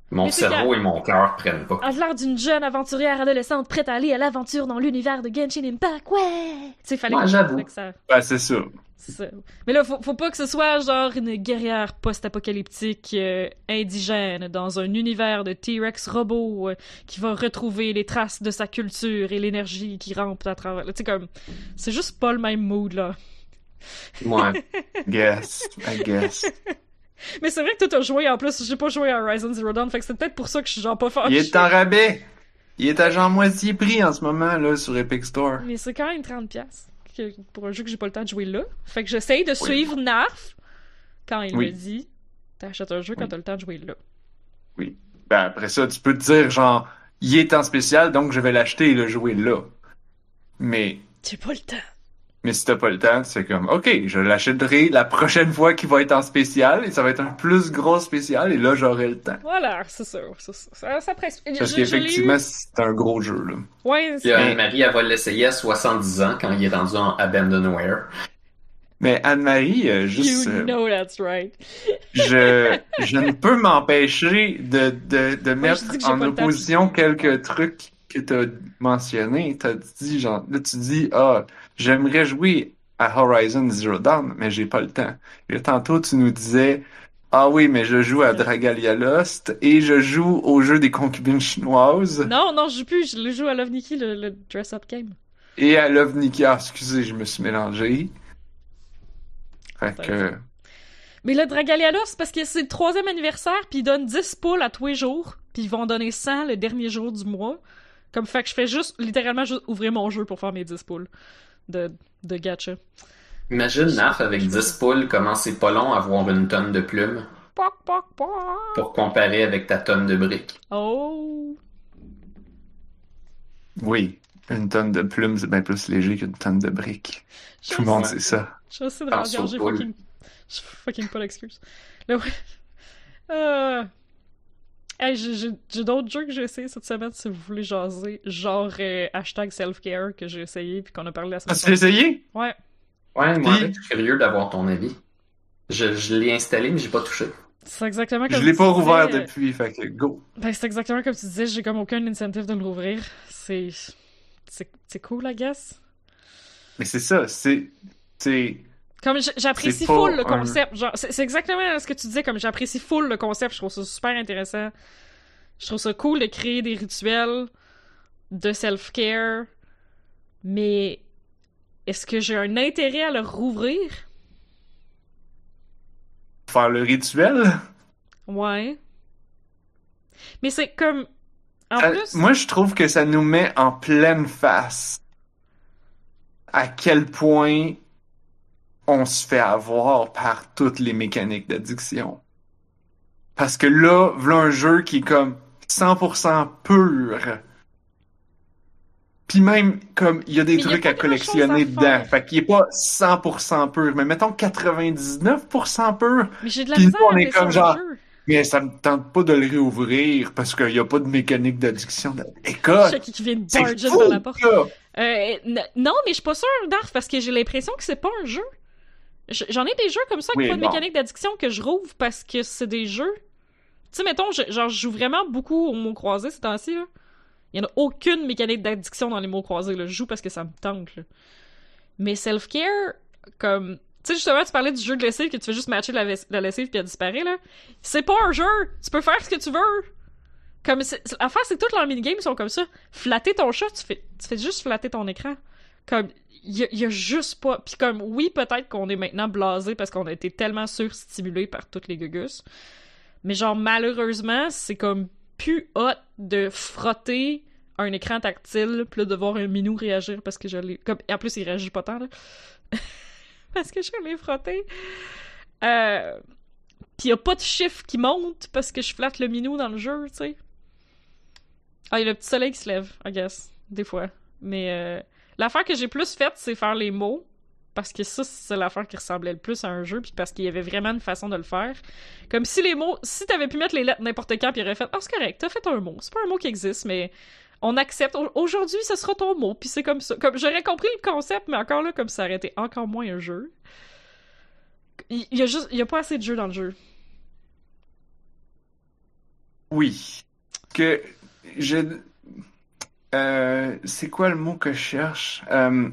mon Mais cerveau et mon cœur prennent pas. Elle a l'air d'une jeune aventurière adolescente prête à aller à l'aventure dans l'univers de Genshin Impact, ouais! Tu sais, fallait Ouais, que- j'avoue. ça... Ben, c'est ça. Ça. Mais là, faut, faut pas que ce soit genre une guerrière post-apocalyptique euh, indigène dans un univers de T-Rex robot euh, qui va retrouver les traces de sa culture et l'énergie qui rampe à travers... Tu sais, comme... C'est juste pas le même mood, là. Ouais. Guess. I guess. Mais c'est vrai que toi, t'as joué, en plus, j'ai pas joué à Horizon Zero Dawn, fait que c'est peut-être pour ça que je suis genre pas fâché. Il est en rabais. Il est à genre moitié prix en ce moment, là, sur Epic Store. Mais c'est quand même 30$ piastres que- pour un jeu que j'ai pas le temps de jouer là. Fait que j'essaye de suivre Narf quand il Oui. me dit t'achètes un jeu quand Oui. t'as le temps de jouer là. Ben, après ça, tu peux te dire, genre, il est en spécial, donc je vais l'acheter et le jouer là. Mais, J'ai pas le temps. Mais si t'as pas le temps, c'est comme, ok, je l'achèterai la prochaine fois qu'il va être en spécial, et ça va être un plus gros spécial, et là, j'aurai le temps. Voilà, c'est ça. c'est ça. Ça, ça presse. Parce qu'effectivement, c'est un gros jeu, là. Ouais, Puis euh, c'est- Anne-Marie, elle va l'essayer à 70 ans quand il est rendu en Abandonware. Mais Anne-Marie, euh, juste, You euh, know that's right. je, je ne peux m'empêcher de, de, de mettre que en opposition quelques trucs que t'as mentionnés. T'as dit, genre, là, tu dis, ah, j'aimerais jouer à Horizon Zero Dawn, mais j'ai pas le temps. Et tantôt, tu nous disais, ah oui, mais je joue à Dragalia Lost et je joue au jeu des concubines chinoises Non, non, je joue plus. Je joue à Love Nikki, le, le dress-up game. et à Love Nikki. Ah, excusez, je me suis mélangé. Fait que, Mais le Dragalia c'est parce que c'est le troisième anniversaire, puis ils donnent 10 poules à tous les jours, puis ils vont en donner 100 le dernier jour du mois. Comme fait que je fais juste, littéralement, juste ouvrir mon jeu pour faire mes 10 poules de, de gacha. Imagine Naf avec 10 poules, comment c'est pas long à avoir une tonne de plumes Poc, poc, poc. pour comparer avec ta tonne de briques. Oh! oui, une tonne de plumes, c'est bien plus léger qu'une tonne de briques. Je Tout le monde sait ça. Je sais de j'ai fucking... Fucking pas ouais. Euh... Hey, j'ai- d'autres jeux que j'ai essayé cette semaine si vous voulez jaser. Genre euh, hashtag self-care que j'ai essayé puis qu'on a parlé la semaine As-tu Ah, essayé? Ouais. Ouais, moi, Puis- je suis curieux d'avoir ton avis. Je, je l'ai installé, mais j'ai pas touché. C'est exactement comme Je l'ai tu pas disais, rouvert euh, depuis, fait que go. Ben, c'est exactement comme tu disais, j'ai comme aucun incentive de le rouvrir. C'est. C'est c'est cool, I guess. Mais c'est ça, c'est. C'est. Comme j'apprécie full le un- concept. Genre, c'est exactement ce que tu disais. Comme j'apprécie full le concept. Je trouve ça super intéressant. Je trouve ça cool de créer des rituels de self-care. Mais est-ce que j'ai un intérêt à le rouvrir? Faire le rituel? Ouais. Mais c'est comme. En Ça- plus. Moi, je trouve que ça nous met en pleine face à quel point on se fait avoir par toutes les mécaniques d'addiction. Parce que là, voilà un jeu qui est comme 100% pur. Puis même, comme, il y a des Mais a trucs à collectionner à dedans. Fait qu'il est pas 100% pur, mais mettons 99% pur. Mais j'ai de la Puis nous, on est comme genre- jeu. Mais ça me tente pas de le réouvrir parce qu'il y a pas de mécanique d'addiction. Écoute, qui vient de fou, dans la porte. Euh, non, mais je suis pas sûre, Darf, parce que j'ai l'impression que c'est pas un jeu. J'en ai des jeux comme ça qui de bon. mécanique d'addiction que je rouvre parce que c'est des jeux. Tu sais, mettons, je, genre, je joue vraiment beaucoup aux mots croisés ces temps-ci, là. Il y en a aucune mécanique d'addiction dans les mots croisés, là. Je joue parce que ça me tente, là. Mais self-care, comme... Tu sais, justement, tu parlais du jeu de lessive que tu fais juste matcher la, lessive puis elle disparaît, là. C'est pas un jeu! Tu peux faire ce que tu veux! Comme, c'est- c'est- l'affaire, c'est que toutes leurs minigames sont comme ça. Flatter ton chat, tu fais, tu fais juste flatter ton écran. Comme, a, y a juste pas. Puis comme, oui, peut-être qu'on est maintenant blasé parce qu'on a été tellement surstimulé par toutes les gugus. Mais genre, malheureusement, c'est comme plus hot de frotter un écran tactile, puis là, de voir un minou réagir parce que je l'ai. Comme, en plus, il réagit pas tant, là. parce que je l'ai frotté. Euh. Pis y a pas de chiffre qui monte parce que je flatte le minou dans le jeu, tu sais. Ah, y a le petit soleil qui se lève, I guess, des fois. Mais euh, l'affaire que j'ai plus faite, c'est faire les mots. Parce que ça, c'est l'affaire qui ressemblait le plus à un jeu, puis parce qu'il y avait vraiment une façon de le faire. Comme si les mots, si t'avais pu mettre les lettres n'importe quand, puis il aurait fait, ah, c'est correct, t'as fait un mot. C'est pas un mot qui existe, mais on accepte. Au- Aujourd'hui, ce sera ton mot, puis c'est comme ça. Comme j'aurais compris le concept, mais encore là, comme ça aurait été encore moins un jeu. Il y a juste, il y a pas assez de jeux dans le jeu. Oui. Que je. Euh, c'est quoi le mot que je cherche? Euh,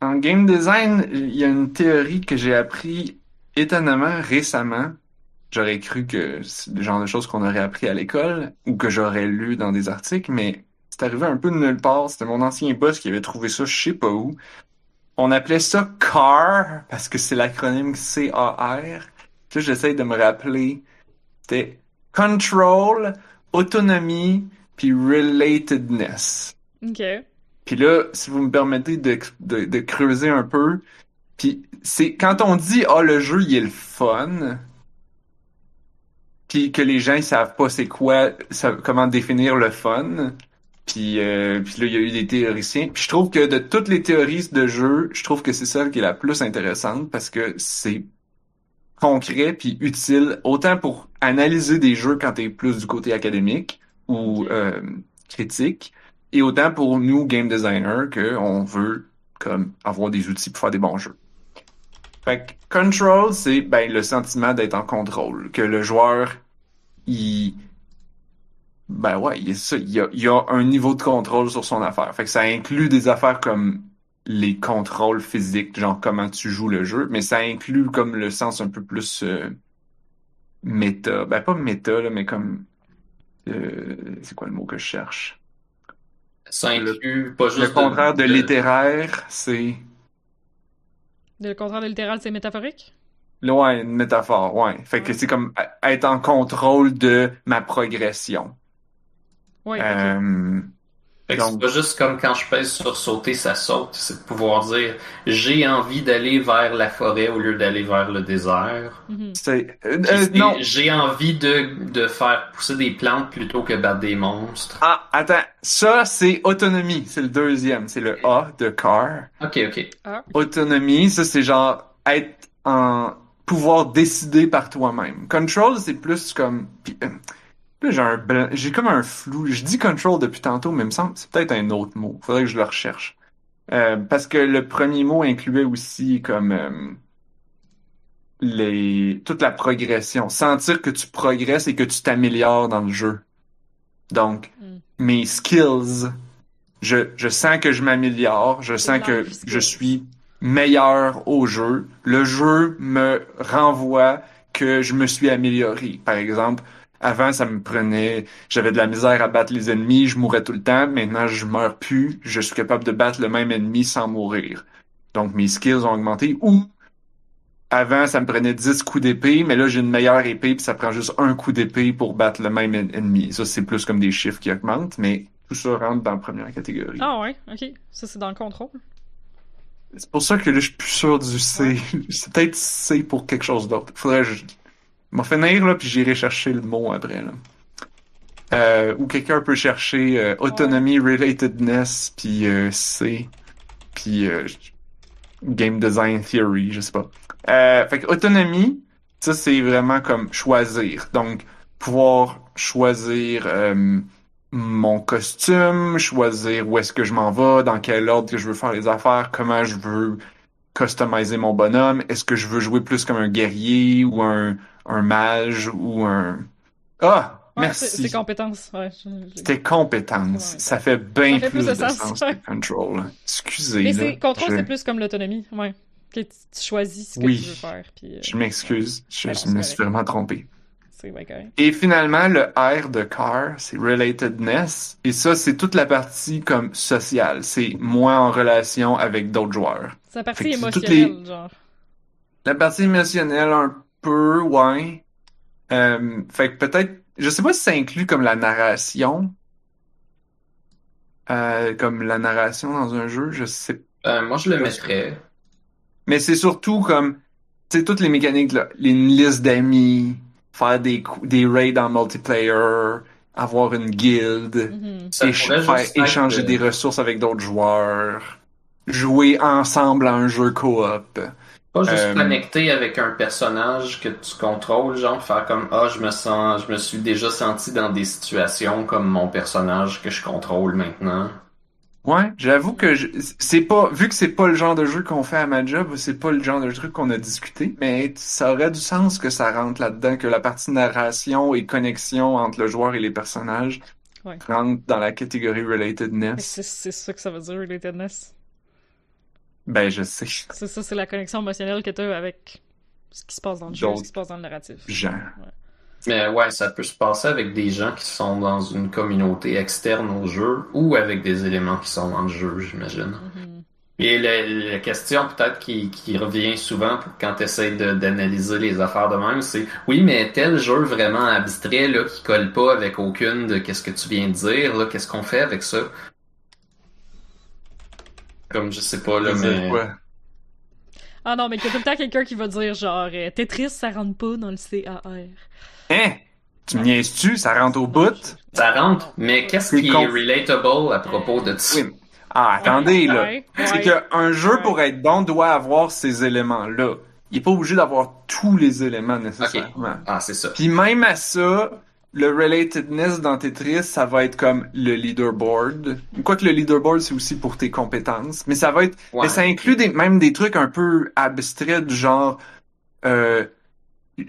en game design, il y a une théorie que j'ai appris étonnamment récemment. J'aurais cru que c'est le genre de choses qu'on aurait appris à l'école ou que j'aurais lu dans des articles, mais c'est arrivé un peu de nulle part. C'était mon ancien boss qui avait trouvé ça, je sais pas où. On appelait ça CAR parce que c'est l'acronyme C-A-R. Là, de me rappeler. C'était Control, Autonomie, puis Relatedness. Ok. Puis là, si vous me permettez de, de, de creuser un peu, puis c'est quand on dit ah le jeu il est le fun, puis que les gens ils savent pas c'est quoi, ça- comment définir le fun, puis euh, puis là il y a eu des théoriciens, puis je trouve que de toutes les théories de jeu, je trouve que c'est celle qui est la plus intéressante parce que c'est concret puis utile autant pour analyser des jeux quand t'es plus du côté académique ou euh, critique et autant pour nous game designers que on veut comme avoir des outils pour faire des bons jeux. Fait que control c'est ben le sentiment d'être en contrôle, que le joueur il ben ouais, il, ça, il, y a, il y a un niveau de contrôle sur son affaire. Fait que ça inclut des affaires comme les contrôles physiques, genre comment tu joues le jeu, mais ça inclut comme le sens un peu plus euh, méta. Ben pas méta, là, mais comme euh, c'est quoi le mot que je cherche? Ça inclut pas juste Le contraire de de- littéraire, c'est Le contraire de littéral, c'est métaphorique? là, ouais, une métaphore, ouais. Fait que Ouais. c'est comme être en contrôle de ma progression. Ouais. Euh, Fait que c'est pas juste comme quand je pèse sur sauter, ça saute. C'est de pouvoir dire j'ai envie d'aller vers la forêt au lieu d'aller vers le désert. Mhm. c'est euh, euh, c'est- non. J'ai envie de, de faire pousser des plantes plutôt que battre des monstres. Ah, attends, ça c'est autonomie, c'est le deuxième, c'est le A de car. Ok, ok. Autonomie, ça c'est genre être en pouvoir décider par toi-même. Control, c'est plus comme puis, euh, j'ai un j'ai comme un flou. Je dis control depuis tantôt, mais il me semble que c'est peut-être un autre mot. Faudrait que je le recherche. Euh, parce que le premier mot incluait aussi comme euh, les toute la progression, sentir que tu progresses et que tu t'améliores dans le jeu. Donc Mm. mes skills, je je sens que je m'améliore, je sens que skills. je suis meilleur au jeu. Le jeu me renvoie que je me suis amélioré. Par exemple, avant, ça me prenait, j'avais de la misère à battre les ennemis, je mourais tout le temps. Maintenant, je meurs plus, je suis capable de battre le même ennemi sans mourir. Donc, mes skills ont augmenté. Ou, avant, ça me prenait 10 coups d'épée, mais là, j'ai une meilleure épée, puis ça prend juste un coup d'épée pour battre le même en- ennemi. Ça, c'est plus comme des chiffres qui augmentent, mais tout ça rentre dans la première catégorie. Ah ouais, ok. Ça, c'est dans le contrôle. C'est pour ça que là, je suis plus sûr du C. C'est peut-être C pour quelque chose d'autre. Faudrait que je m'en finir, là, puis j'irai chercher le mot après, là. Euh, ou quelqu'un peut chercher euh, autonomy, relatedness, puis euh, C, puis euh, game design theory, je sais pas. Euh, fait que autonomie, ça c'est vraiment comme choisir. Donc pouvoir choisir mon costume, choisir où est-ce que je m'en vais, dans quel ordre que je veux faire les affaires, comment je veux customiser mon bonhomme, est-ce que je veux jouer plus comme un guerrier ou un, un mage ou un... Ah! Ouais, merci. C'est compétence. Ouais, C'était compétence. Ouais, ça fait bien Ça fait plus, de de sens, sens que control. Excusez. Mais là. je, c'est plus comme l'autonomie. Ouais. Que tu, tu choisis ce que Oui. tu veux faire. Puis, euh, je m'excuse. Je, je me suis vraiment trompé. C'est. Et finalement, le R de car, c'est relatedness. Et ça, c'est toute la partie comme sociale. C'est moi en relation avec d'autres joueurs. C'est la partie émotionnelle, genre. La partie émotionnelle, un peu, ouais. Euh, fait que peut-être, je sais pas si ça inclut comme la narration. Euh, comme la narration dans un jeu, je sais Euh, moi, je le mettrais. Mais c'est surtout comme, tu sais, toutes les mécaniques, là, les- une liste d'amis, faire des, des raids en multiplayer, avoir une guilde, Mhm. Éch- faire être, échanger euh, des ressources avec d'autres joueurs, jouer ensemble à un jeu coop. Pas juste Euh, connecter avec un personnage que tu contrôles, genre faire comme ah je me sens, je me suis déjà senti dans des situations comme mon personnage que je contrôle maintenant. Ouais, j'avoue que je- c'est pas, vu que c'est pas le genre de jeu qu'on fait à ma job, c'est pas le genre de truc qu'on a discuté, mais ça aurait du sens que ça rentre là-dedans, que la partie narration et connexion entre le joueur et les personnages Ouais. rentre dans la catégorie relatedness. C'est c'est ça que ça veut dire, relatedness? Ben, je sais. C'est ça, c'est la connexion émotionnelle que t'as avec ce qui se passe dans le jeu, ce qui se passe dans le narratif. Genre. Mais ouais, ça peut se passer avec des gens qui sont dans une communauté externe au jeu ou avec des éléments qui sont dans le jeu, j'imagine. Mhm. Et la, la question peut-être qui, qui revient souvent pour quand tu essaies d'analyser les affaires de même, c'est oui, mais tel jeu vraiment abstrait là, qui colle pas avec aucune de qu'est-ce que tu viens de dire, là, qu'est-ce qu'on fait avec ça? Comme je sais pas là, mais. quoi. Ah non, mais qu'il y a tout le temps quelqu'un qui va dire genre euh, Tetris, ça rentre pas dans le CAR. Hein? Tu me niaises-tu? Ça rentre au bout? Ça rentre, mais qu'est-ce qui est relatable à propos de ça? Oui. Ah, attendez, là. Ouais, C'est qu'un jeu, Ouais. pour être bon, doit avoir ces éléments-là. Il est pas obligé d'avoir tous les éléments nécessairement. Ah, c'est ça. Puis même à ça, le relatedness dans Tetris, ça va être comme le leaderboard. Quoique le leaderboard, c'est aussi pour tes compétences. Mais ça va être... Ouais. Mais ça inclut des, même des trucs un peu abstraits du genre... Euh,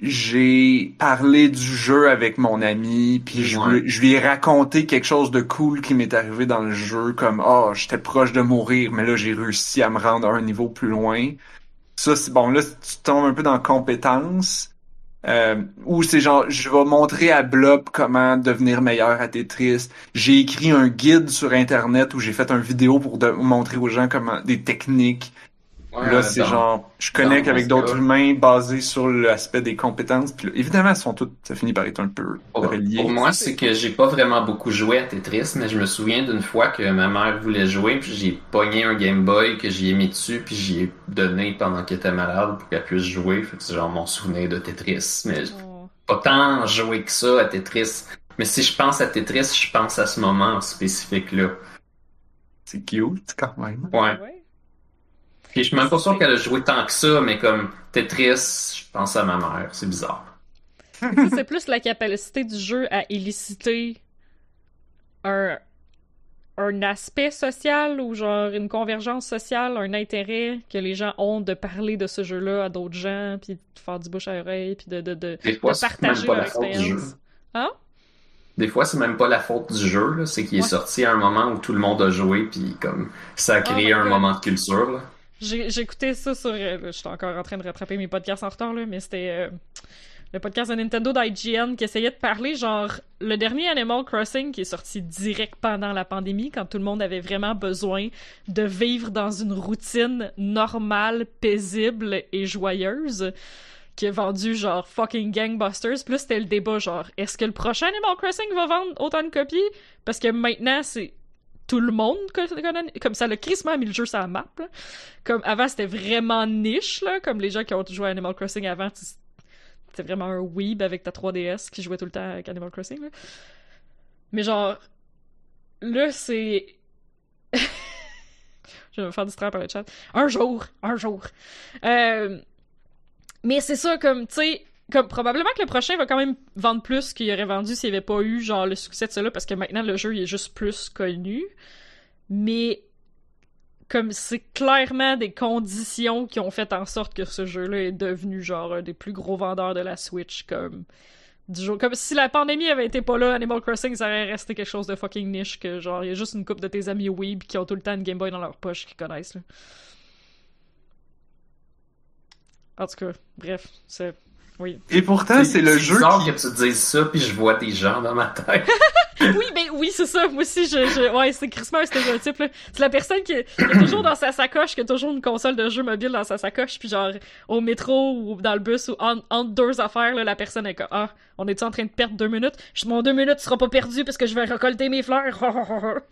j'ai parlé du jeu avec mon ami, puis je, Ouais. lui- je lui ai raconté quelque chose de cool qui m'est arrivé dans le jeu, comme « Oh, j'étais proche de mourir, mais là, j'ai réussi à me rendre à un niveau plus loin. » Ça, c'est bon, là, tu tombes un peu dans compétence. Euh, ou c'est genre, je vais montrer à Blob comment devenir meilleur à Tetris. J'ai écrit un guide sur Internet où j'ai fait une vidéo pour de- montrer aux gens comment des techniques. Ouais, là, c'est genre, je connecte dans avec d'autres humains basés sur l'aspect des compétences. Puis là, évidemment, elles sont toutes, ça finit par être un peu Pour, relié. pour moi, c'est que j'ai pas vraiment beaucoup joué à Tetris, mais je me souviens d'une fois que ma mère voulait jouer, puis j'ai pogné un Game Boy que j'y ai mis dessus, puis j'y ai donné pendant qu'elle était malade pour qu'elle puisse jouer. Fait que c'est genre mon souvenir de Tetris. Mais Oh. pas tant joué que ça à Tetris. Mais si je pense à Tetris, je pense à ce moment spécifique-là. C'est cute, quand même. Ouais. Ouais. Puis je suis même pas sûr qu'elle a joué tant que ça, mais comme Tetris, je pense à ma mère. C'est bizarre. C'est plus la capacité du jeu à éliciter un, un aspect social ou genre une convergence sociale, un intérêt que les gens ont de parler de ce jeu-là à d'autres gens, puis de faire du bouche à oreille, puis de, de, de, Des fois, de c'est même partager pas leur la faute du jeu. expérience. Hein? Des fois, c'est même pas la faute du jeu, c'est qu'il est sorti à un moment où tout le monde a joué, puis comme ça a Oh créé my un God. moment de culture. Là. Écouté ça sur. euh, Je suis encore en train de rattraper mes podcasts en retard, là, mais c'était euh, le podcast de Nintendo d'IGN qui essayait de parler, genre, le dernier Animal Crossing qui est sorti direct pendant la pandémie, quand tout le monde avait vraiment besoin de vivre dans une routine normale, paisible et joyeuse, qui a vendu, genre, fucking gangbusters. Là, c'était le débat, genre, est-ce que le prochain Animal Crossing va vendre autant de copies? Parce que maintenant, c'est tout le monde comme ça le crissement mis le jeu sur la map comme avant c'était vraiment niche là. Comme les gens qui ont joué à Animal Crossing avant c'était vraiment un weeb avec ta 3DS qui jouait tout le temps avec Animal Crossing mais genre là c'est je vais me faire distraire par le chat. Un jour un jour. Euh, mais c'est ça comme tu sais comme probablement que le prochain va quand même vendre plus qu'il aurait vendu s'il avait pas eu genre le succès de cela parce que maintenant le jeu est juste plus connu mais comme c'est clairement des conditions qui ont fait en sorte que ce jeu-là est devenu genre un des plus gros vendeurs de la Switch comme du jour comme si la pandémie avait été pas là Animal Crossing ça aurait resté quelque chose de fucking niche que genre il y a juste une couple de tes amis weeb qui ont tout le temps une Game Boy dans leur poche qui connaissent là. En tout cas, bref, c'est oui. Et pourtant, c'est le jeu bizarre qui... que tu dises ça, puis je vois des gens dans ma tête. Oui, mais oui, c'est ça. Moi aussi, je, je... ouais, c'est crissement un là. C'est la personne qui, qui est toujours dans sa sacoche, qui a toujours une console de jeu mobile dans sa sacoche, puis genre au métro ou dans le bus ou en- entre deux affaires, là, la personne est comme ah, on est en train de perdre deux minutes? Je mon deux minutes sera pas perdu parce que je vais récolter mes fleurs.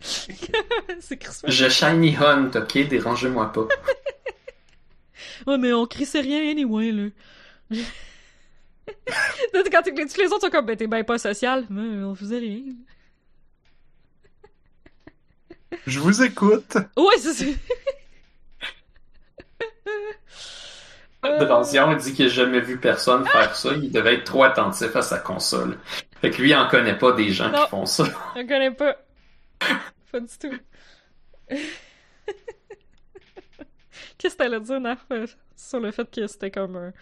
c'est crissement. Je shiny hunt, ok, dérangez-moi pas. Ouais, mais on crissait rien anyway là. Quand tous les autres sont comme ben t'es ben pas social, mais on faisait rien. Je vous écoute. Ouais, c'est ça. Drazion dit qu'il a jamais vu personne faire ça, il devait être trop attentif à sa console. Fait que lui, il en connaît pas des gens Non. qui font ça. Je connais pas. Pas du tout. Qu'est-ce que t'allais dire, Narf, euh, sur le fait que c'était comme un,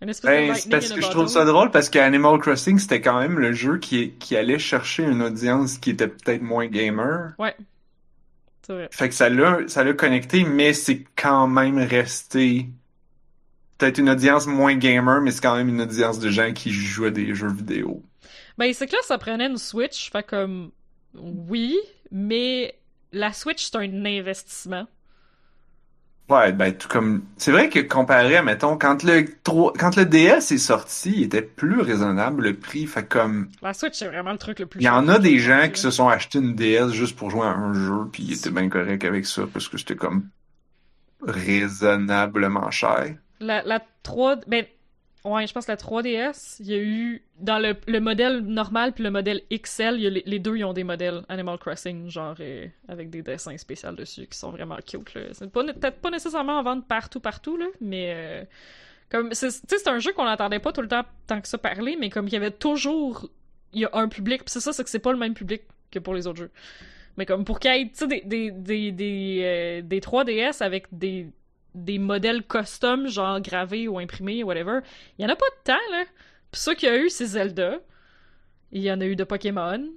espèce Ben, parce que je trouve ça drôle parce qu'Animal Crossing, c'était quand même le jeu qui, qui allait chercher une audience qui était peut-être moins gamer. Ouais. C'est vrai. Fait que ça l'a, ça l'a connecté, mais c'est quand même resté peut-être une audience moins gamer, mais c'est quand même une audience de gens qui jouent à des jeux vidéo. Ben, c'est que là, ça prenait une Switch, fait comme, oui, mais la Switch, c'est un investissement. Ouais, ben tout comme c'est vrai que comparé à mettons quand le 3 quand le DS est sorti, il était plus raisonnable le prix, fait comme La Switch, c'est vraiment le truc le plus il y en a des gens qui se sont achetés une DS juste pour jouer à un jeu, puis ils étaient bien corrects avec ça parce que c'était comme raisonnablement cher. La, la 3... Ben, ouais, je pense que la 3DS, il y a eu... Dans le, le modèle normal puis le modèle XL, y a les, les deux, ils ont des modèles Animal Crossing, genre, avec des dessins spéciaux dessus, qui sont vraiment cute, là. C'est peut-être pas nécessairement en vente partout, partout, là, mais... euh, comme, c'est, c'est un jeu qu'on n'entendait pas tout le temps tant que ça parler, mais comme il y avait toujours... Il y a un public, c'est ça, c'est que c'est pas le même public que pour les autres jeux. Mais comme pour qu'il y ait, des, des, des, des, euh, des 3DS avec des, des modèles custom, genre gravés ou imprimés, whatever, il y en a pas de temps, là. Puis ça qu'il y a eu, c'est Zelda. Il y en a eu de Pokémon.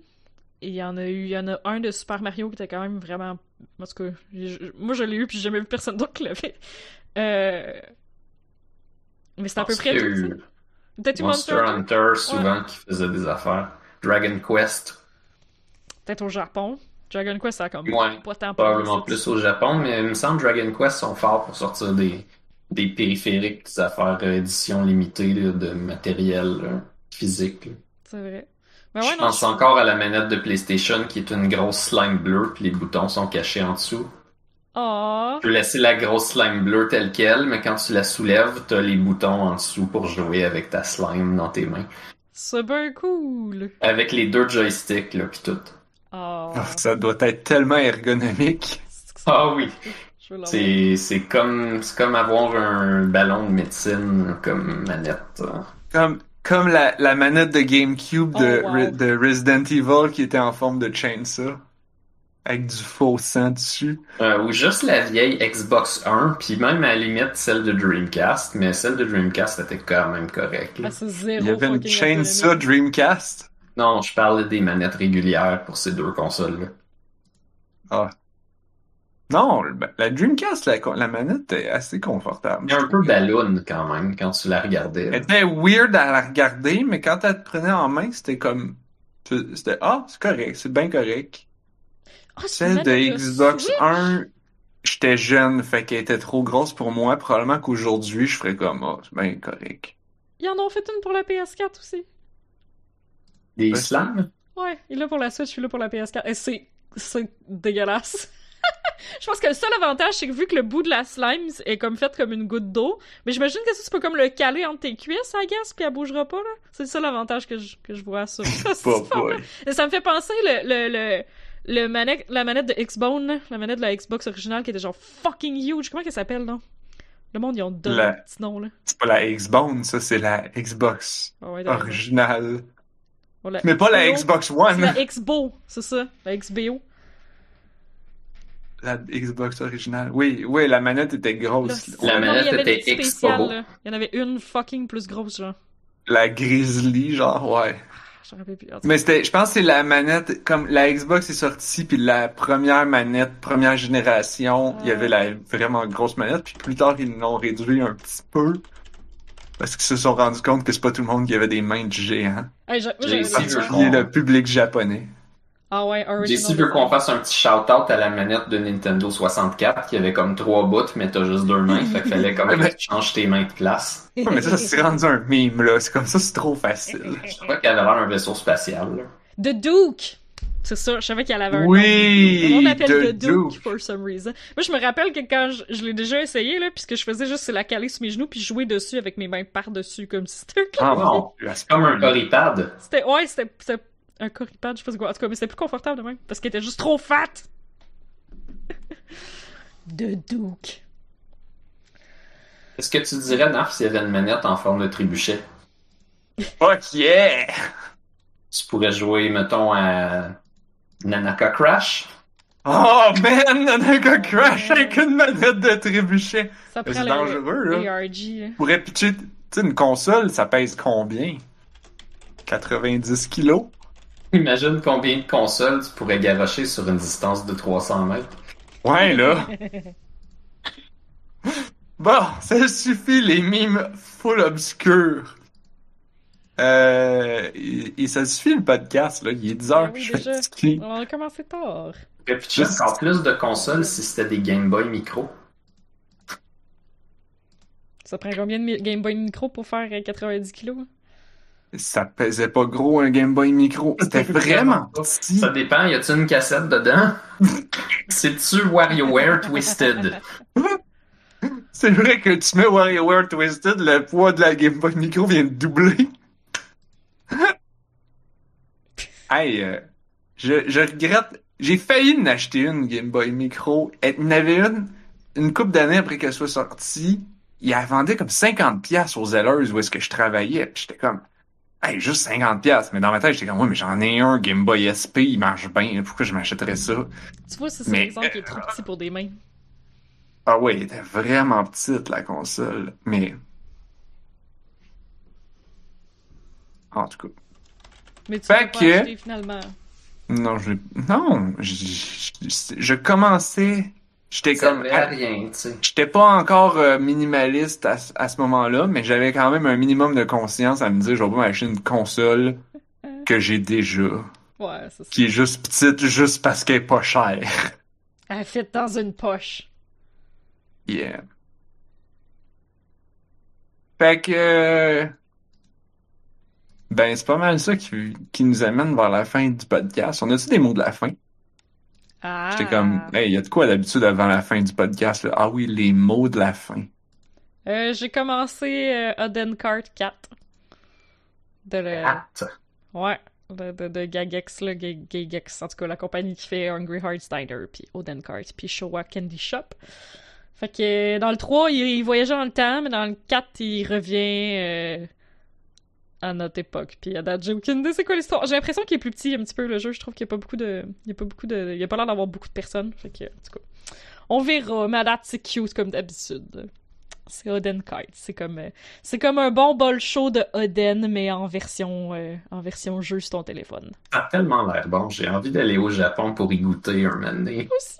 Et il y en a eu, il y en a un de Super Mario qui était quand même vraiment... En tout cas, moi je l'ai eu puis j'ai jamais vu personne d'autre qui l'avait. Euh... Mais c'est à peu près tout, eu Monster Monster Hunter. Hunter, souvent, qui faisait des affaires. Dragon Quest, Peut-être au Japon. Dragon Quest, ça a comme Ouais, pas tant probablement plus au Japon, mais il me semble que Dragon Quest sont forts pour sortir des, des périphériques, des affaires euh, édition limitée là, de matériel là, physique. C'est vrai. Mais je ouais, non, pense encore à la manette de PlayStation qui est une grosse slime bleue, puis les boutons sont cachés en dessous. Oh, Tu peux laisser la grosse slime bleue telle qu'elle, mais quand tu la soulèves, t'as les boutons en dessous pour jouer avec ta slime dans tes mains. c'est bien cool. Avec les deux joysticks, là, pis tout. Oh. Ah, Ça doit être tellement ergonomique. Ah oui, c'est, c'est comme, c'est comme avoir un ballon de médecine comme manette. hein. Comme comme la, la manette de GameCube de, Oh, wow. De Resident Evil qui était en forme de chainsaw avec du faux sang dessus. Euh, ou juste la vieille Xbox 1, puis même à la limite celle de Dreamcast, mais celle de Dreamcast était quand même correcte. Ah, zéro Il y avait une chainsaw. Dreamcast. Non, je parlais des manettes régulières pour ces deux consoles-là. Ah. Non, ben, la Dreamcast, la, la manette est assez confortable. Il y a un peu ballon quand même quand tu la regardais. Elle était weird à la regarder, mais quand elle te prenait en main, c'était comme. C'était Ah, c'est correct, c'est bien correct. Ah, c'est une Celle de Xbox Switch? 1, j'étais jeune, fait qu'elle était trop grosse pour moi. Probablement qu'aujourd'hui, je ferais comme Ah, c'est bien correct. Ils en ont fait une pour la PS4 aussi. Des Ouais. slams? Ouais, il est là pour la Switch, je suis là pour la PS4. Et c'est, c'est dégueulasse. je pense que le seul avantage, c'est que vu que le bout de la slime est comme fait comme une goutte d'eau, mais j'imagine que ça, tu peux comme le caler entre tes cuisses, I guess, puis elle bougera pas, là. C'est le seul avantage que je, que je vois à ça. Et ça me fait penser le, le, le, le manette, la manette de Xbone, la manette de la Xbox originale qui était genre fucking huge. Comment qu'elle s'appelle, non? Le monde, ils ont donné La- un petit nom, là. C'est pas la Xbox, ça, c'est la Xbox Ah ouais, originale. La Mais pas la XBO. Xbox C'est One. la Xbo, c'est ça, la XBO. La Xbox originale. Oui, oui, la manette était grosse. Là. La non, manette il y avait était là. Il y en avait une fucking plus grosse, genre. La Grizzly, genre, ouais. Cas, Mais c'était, je pense que c'est la manette, comme la Xbox est sortie, puis la première manette, première génération, il y avait la vraiment grosse manette, puis plus tard ils l'ont réduit un petit peu. Parce qu'ils se sont rendus compte que c'est pas tout le monde qui avait des mains de géant. hey, moi, particulier le public japonais. Ah ouais, original. JC veut qu'on fasse un petit shout-out à la manette de Nintendo 64 qui avait comme trois bouts, mais t'as juste deux mains, fait qu'il fallait Ouais, mais- que tu changes tes mains de place. Ouais, mais ça, c'est rendu un meme, là. C'est comme ça, c'est trop facile. Je crois qu'elle avait l'air un vaisseau spatial. là. The Duke! C'est ça, je savais qu'elle avait un nom. Oui! On l'appelle The The Duke, Duke. for some reason. Moi, je me rappelle que quand je, je l'ai déjà essayé, là, puis ce que je faisais juste, c'est la caler sur mes genoux, puis jouer dessus avec mes mains par-dessus, comme si c'était un Ah non, C'est comme un coripad. C'était, ouais, c'était, c'était un coripad, je sais pas c'est quoi. En tout cas, mais c'était plus confortable de même, parce qu'il était juste trop fat! The Duke. Est-ce que tu dirais, Naf, s'il y avait une manette en forme de trébuchet? Fuck yeah! Tu pourrais jouer, mettons, à Nanaka Crash? Oh man, Nanaka Crash avec une manette de trébuchet. Ça prend c'est le dangereux, là. ARG, pourrais pitcher, tu sais, une console, ça pèse combien? 90 kilos? Imagine combien de consoles tu pourrais garocher sur une distance de 300 mètres. Ouais, là. Bon, ça suffit, les mimes full obscurs. Euh, et, et ça suffit le podcast, là. Il est 10 heures, Ben oui, puis je suis déjà. fatigué. On a commencé tard. Tu pourrais pitcher encore plus de consoles si c'était des Game Boy Micro. Ça prend combien de Game Boy Micro pour faire euh, 90 kilos? hein? Ça pesait pas gros, un Game Boy Micro. C'était vraiment petit. Ça dépend, y a-tu une cassette dedans? C'est-tu WarioWare Twisted? C'est vrai que tu mets WarioWare Twisted, le poids de la Game Boy Micro vient de doubler. hey, euh, je, je regrette. J'ai failli en acheter une Game Boy Micro. Il y en avait une, une couple d'années après qu'elle soit sortie. Il la vendait comme 50 pièces aux Zellers où est-ce que je travaillais. J'étais comme, hey, juste 50 pièces. Mais dans ma tête, j'étais comme, ouais, mais j'en ai un Game Boy SP, il marche bien. Pourquoi je m'achèterais ça? Tu vois, c'est Mais- l'exemple qui est trop petit pour des mains. Ah ouais, elle était vraiment petite, la console. Mais... En tout cas. Mais tu Fait l'as pas que- acheté finalement. Non, je... Non, je, je, je commençais... J'étais Ça comme... à rien, tu sais. J'étais pas encore euh, minimaliste à, ce- à ce moment-là, mais j'avais quand même un minimum de conscience à me dire, je vais pas m'acheter une console que j'ai déjà, Ouais, c'est ça. qui est juste petite juste parce qu'elle est pas chère. Elle fit dans une poche. Yeah. Fait que... Ben, c'est pas mal ça qui, qui nous amène vers la fin du podcast. On a-tu des mots de la fin? Ah! J'étais comme, hey, y a de quoi d'habitude avant la fin du podcast? là? Ah oui, les mots de la fin. Euh, j'ai commencé euh, Odin Cart 4. De le... Ouais, de, de, de Gagex, là, Ga- Gagex, en tout cas, la compagnie qui fait Hungry Hearts Diner, puis Odin Cart, puis Showa Candy Shop. Fait que dans le 3, il, il voyageait dans le temps, mais dans le 4, il revient euh, à notre époque. Puis à date, j'ai aucune idée c'est quoi l'histoire? J'ai l'impression qu'il est plus petit un petit peu le jeu. Je trouve qu'il n'y a pas beaucoup de. Il y a pas beaucoup de. Il y a pas l'air d'avoir beaucoup de personnes. Fait que, en tout cas. On verra, mais à date, c'est cute comme d'habitude. C'est Oden Kite. C'est comme, euh, c'est comme un bon bol chaud de Oden, mais en version, euh, en version jeu sur ton téléphone. Ça a tellement l'air bon. J'ai envie d'aller au Japon pour y goûter un moment donné. Aussi.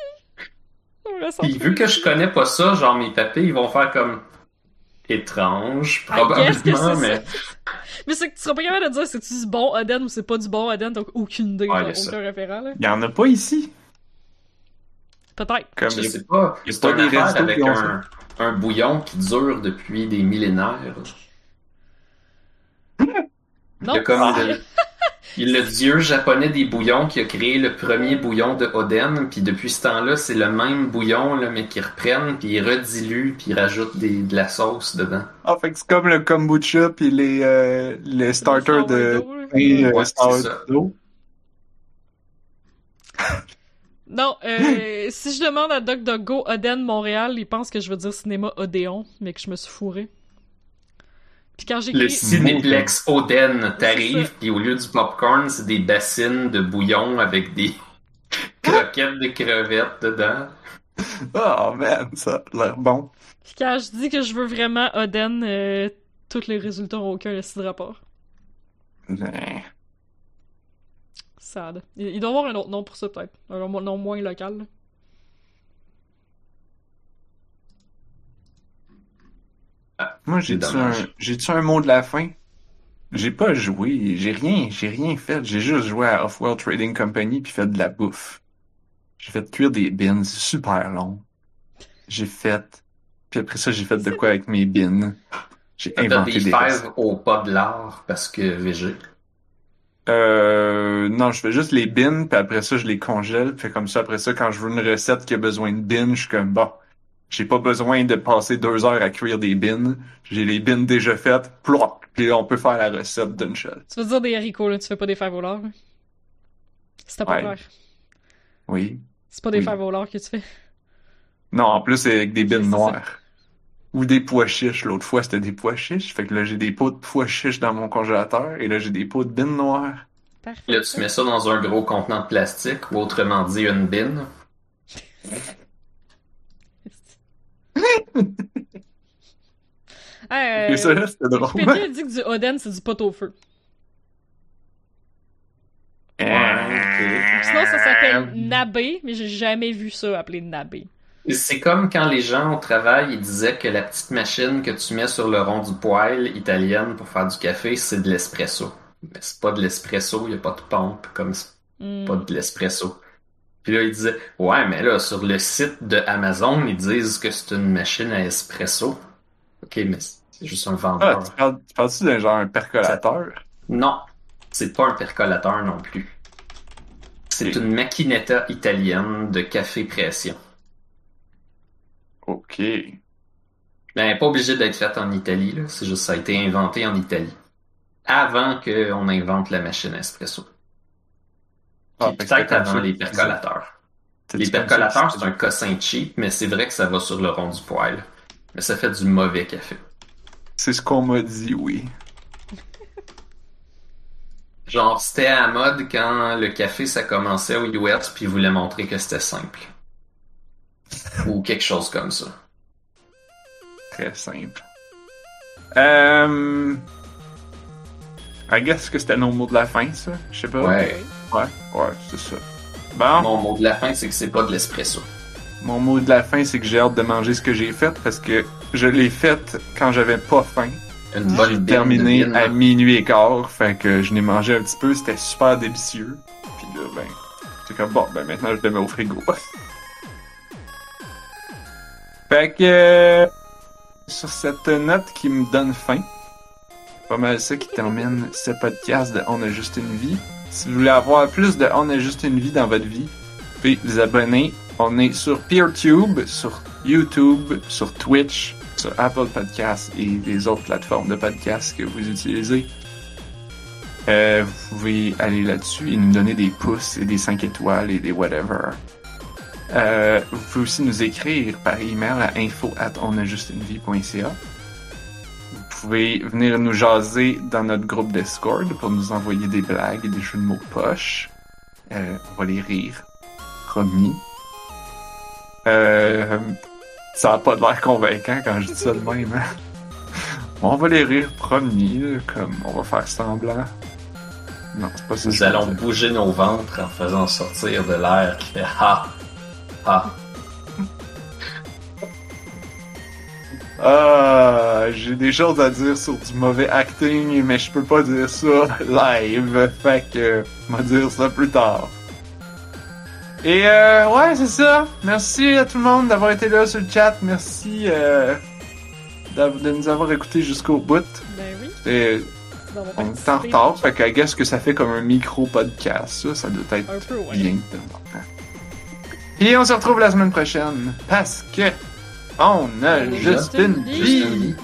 Puis vu que je connais pas ça, genre mes papés, ils vont faire comme étrange, probablement, c'est mais. Mais c'est que tu seras pas capable de dire c'est-tu du bon Oden ou c'est pas du bon Oden, donc aucune idée, Ouais, aucun référent, là. Il y en a pas ici. Peut-être. Comme je sais pas. y a C'est pas des restos avec un, un bouillon qui dure depuis des millénaires. Non. Il y a comme Ah. le, il a le dieu japonais des bouillons qui a créé le premier bouillon de Oden, puis depuis ce temps-là, c'est le même bouillon, là, mais qu'ils reprennent, puis ils rediluent, puis ils rajoutent des, de la sauce dedans. Ah, fait que c'est comme le kombucha puis les, euh, les starters de Ouais, sourdough. Non, euh, si je demande à DuckDuckGo Oden Montréal, il pense que je veux dire cinéma Odéon, mais que je me suis fourré. Puis quand j'ai Le. Cinéplex Oden, t'arrives, puis au lieu du popcorn, c'est des bassines de bouillon avec des croquettes de crevettes dedans. Oh man, ça a l'air bon. Puis quand je dis que je veux vraiment Oden, euh, tous les résultats ont aucun de rapport. Ouais. Sad. Il, il doit y avoir un autre nom pour ça, peut-être. Un nom moins local. Moi, j'ai-tu un, dommage. j'ai-tu un mot de la fin? J'ai pas joué, j'ai rien, j'ai rien fait. J'ai juste joué à Off-World Trading Company puis fait de la bouffe. J'ai fait cuire des bins, c'est super long. J'ai fait, puis après ça, j'ai fait de quoi avec mes bins? J'ai inventé des des fèves au pas de l'art parce que VG. Euh, non, je fais juste les bins, puis après ça, je les congèle. Puis comme ça, après ça, quand je veux une recette qui a besoin de bins, je suis comme, bon, j'ai pas besoin de passer deux heures à cuire des bins. J'ai les bins déjà faites, plop, puis là, on peut faire la recette d'une shot. Tu veux dire des haricots, là, tu fais pas des fèves au lard, là? C'était pas Ouais. clair. Oui. C'est pas des Oui. fèves au lard que tu fais? Non, en plus, c'est avec des bins C'est ça. noirs. Ou des pois chiches. L'autre fois, c'était des pois chiches. Fait que là, j'ai des pots de pois chiches dans mon congélateur. Et là, j'ai des pots de bins noirs. Parfait. Là, tu mets ça dans un gros contenant de plastique, ou autrement dit, une bin. Hey, Et ça, là, c'était drôle. Wikipédia dit que du Oden, c'est du pot au feu. Euh, Sinon, ça s'appelle nabé, mais j'ai jamais vu ça appelé nabé. C'est comme quand les gens au travail ils disaient que la petite machine que tu mets sur le rond du poêle italienne pour faire du café, c'est de l'espresso. Mais c'est pas de l'espresso, il n'y a pas de pompe, comme c'est Hmm. pas de l'espresso. Puis là, ils disaient, ouais, mais là, sur le site de Amazon, ils disent que c'est une machine à espresso. Ok, mais c'est juste un Ah, vendeur. tu parles, tu parles-tu d'un genre un percolateur? Non, c'est pas un percolateur non plus. C'est une macchinetta italienne de café pression. Ok. Ben, pas obligé d'être faite en Italie, là. C'est juste ça a été inventé en Italie. Avant qu'on invente la machine à espresso. Ah, Puis que peut-être avant les percolateurs. C'est Les percolateurs, c'est un cossin cheap, mais c'est vrai que ça va sur le rond du poêle. Mais ça fait du mauvais café. C'est ce qu'on m'a dit, oui. Genre, c'était à la mode quand le café, ça commençait aux US, puis ils voulaient montrer que c'était simple. Ou quelque chose comme ça. Très simple. Euh... I guess que c'était nos mots de la fin, ça? Je sais pas. Ouais. Ouais, ouais, c'est ça. Bon, Mon mot de la fin, c'est que c'est pas de l'espresso. mon mot de la fin, c'est que j'ai hâte de manger ce que j'ai fait parce que je l'ai fait quand j'avais pas faim. Une bonne J'ai terminé de à minuit et quart, fait que je n'ai mangé un petit peu, c'était super délicieux. Puis là, ben, c'est comme bon, ben maintenant je le mets au frigo. fait que euh, sur cette note qui me donne faim, pas mal ça qui termine ce podcast de On a juste une vie. Si vous voulez avoir plus de On a juste une vie dans votre vie, pouvez vous abonner. On est sur PeerTube, sur YouTube, sur Twitch, sur Apple Podcasts et les autres plateformes de podcasts que vous utilisez. Euh, vous pouvez aller là-dessus et nous donner des pouces et des 5 étoiles et des whatever. Euh, vous pouvez aussi nous écrire par email à info at. Vous pouvez venir nous jaser dans notre groupe Discord pour nous envoyer des blagues et des jeux de mots poches. Euh, on va les rire. Promis. Euh, ça a pas de l'air convaincant quand je dis ça de même. hein. On va les rire promis, comme on va faire semblant. Non, c'est pas ça. Nous allons bouger nos ventres en faisant sortir de l'air qui fait ha, ha. Ah, j'ai des choses à dire sur du mauvais acting, mais je peux pas dire ça live. Fait que, on va dire ça plus tard. Et euh, ouais, c'est ça. Merci à tout le monde d'avoir été là sur le chat. Merci euh, de nous avoir écoutés jusqu'au bout. Ben oui. Et d'avoir on est en retard, fait que guess que ça fait comme un micro-podcast. Ça, ça doit être peu, ouais. bien. Et on se retrouve la semaine prochaine parce que on a juste une Justin vie.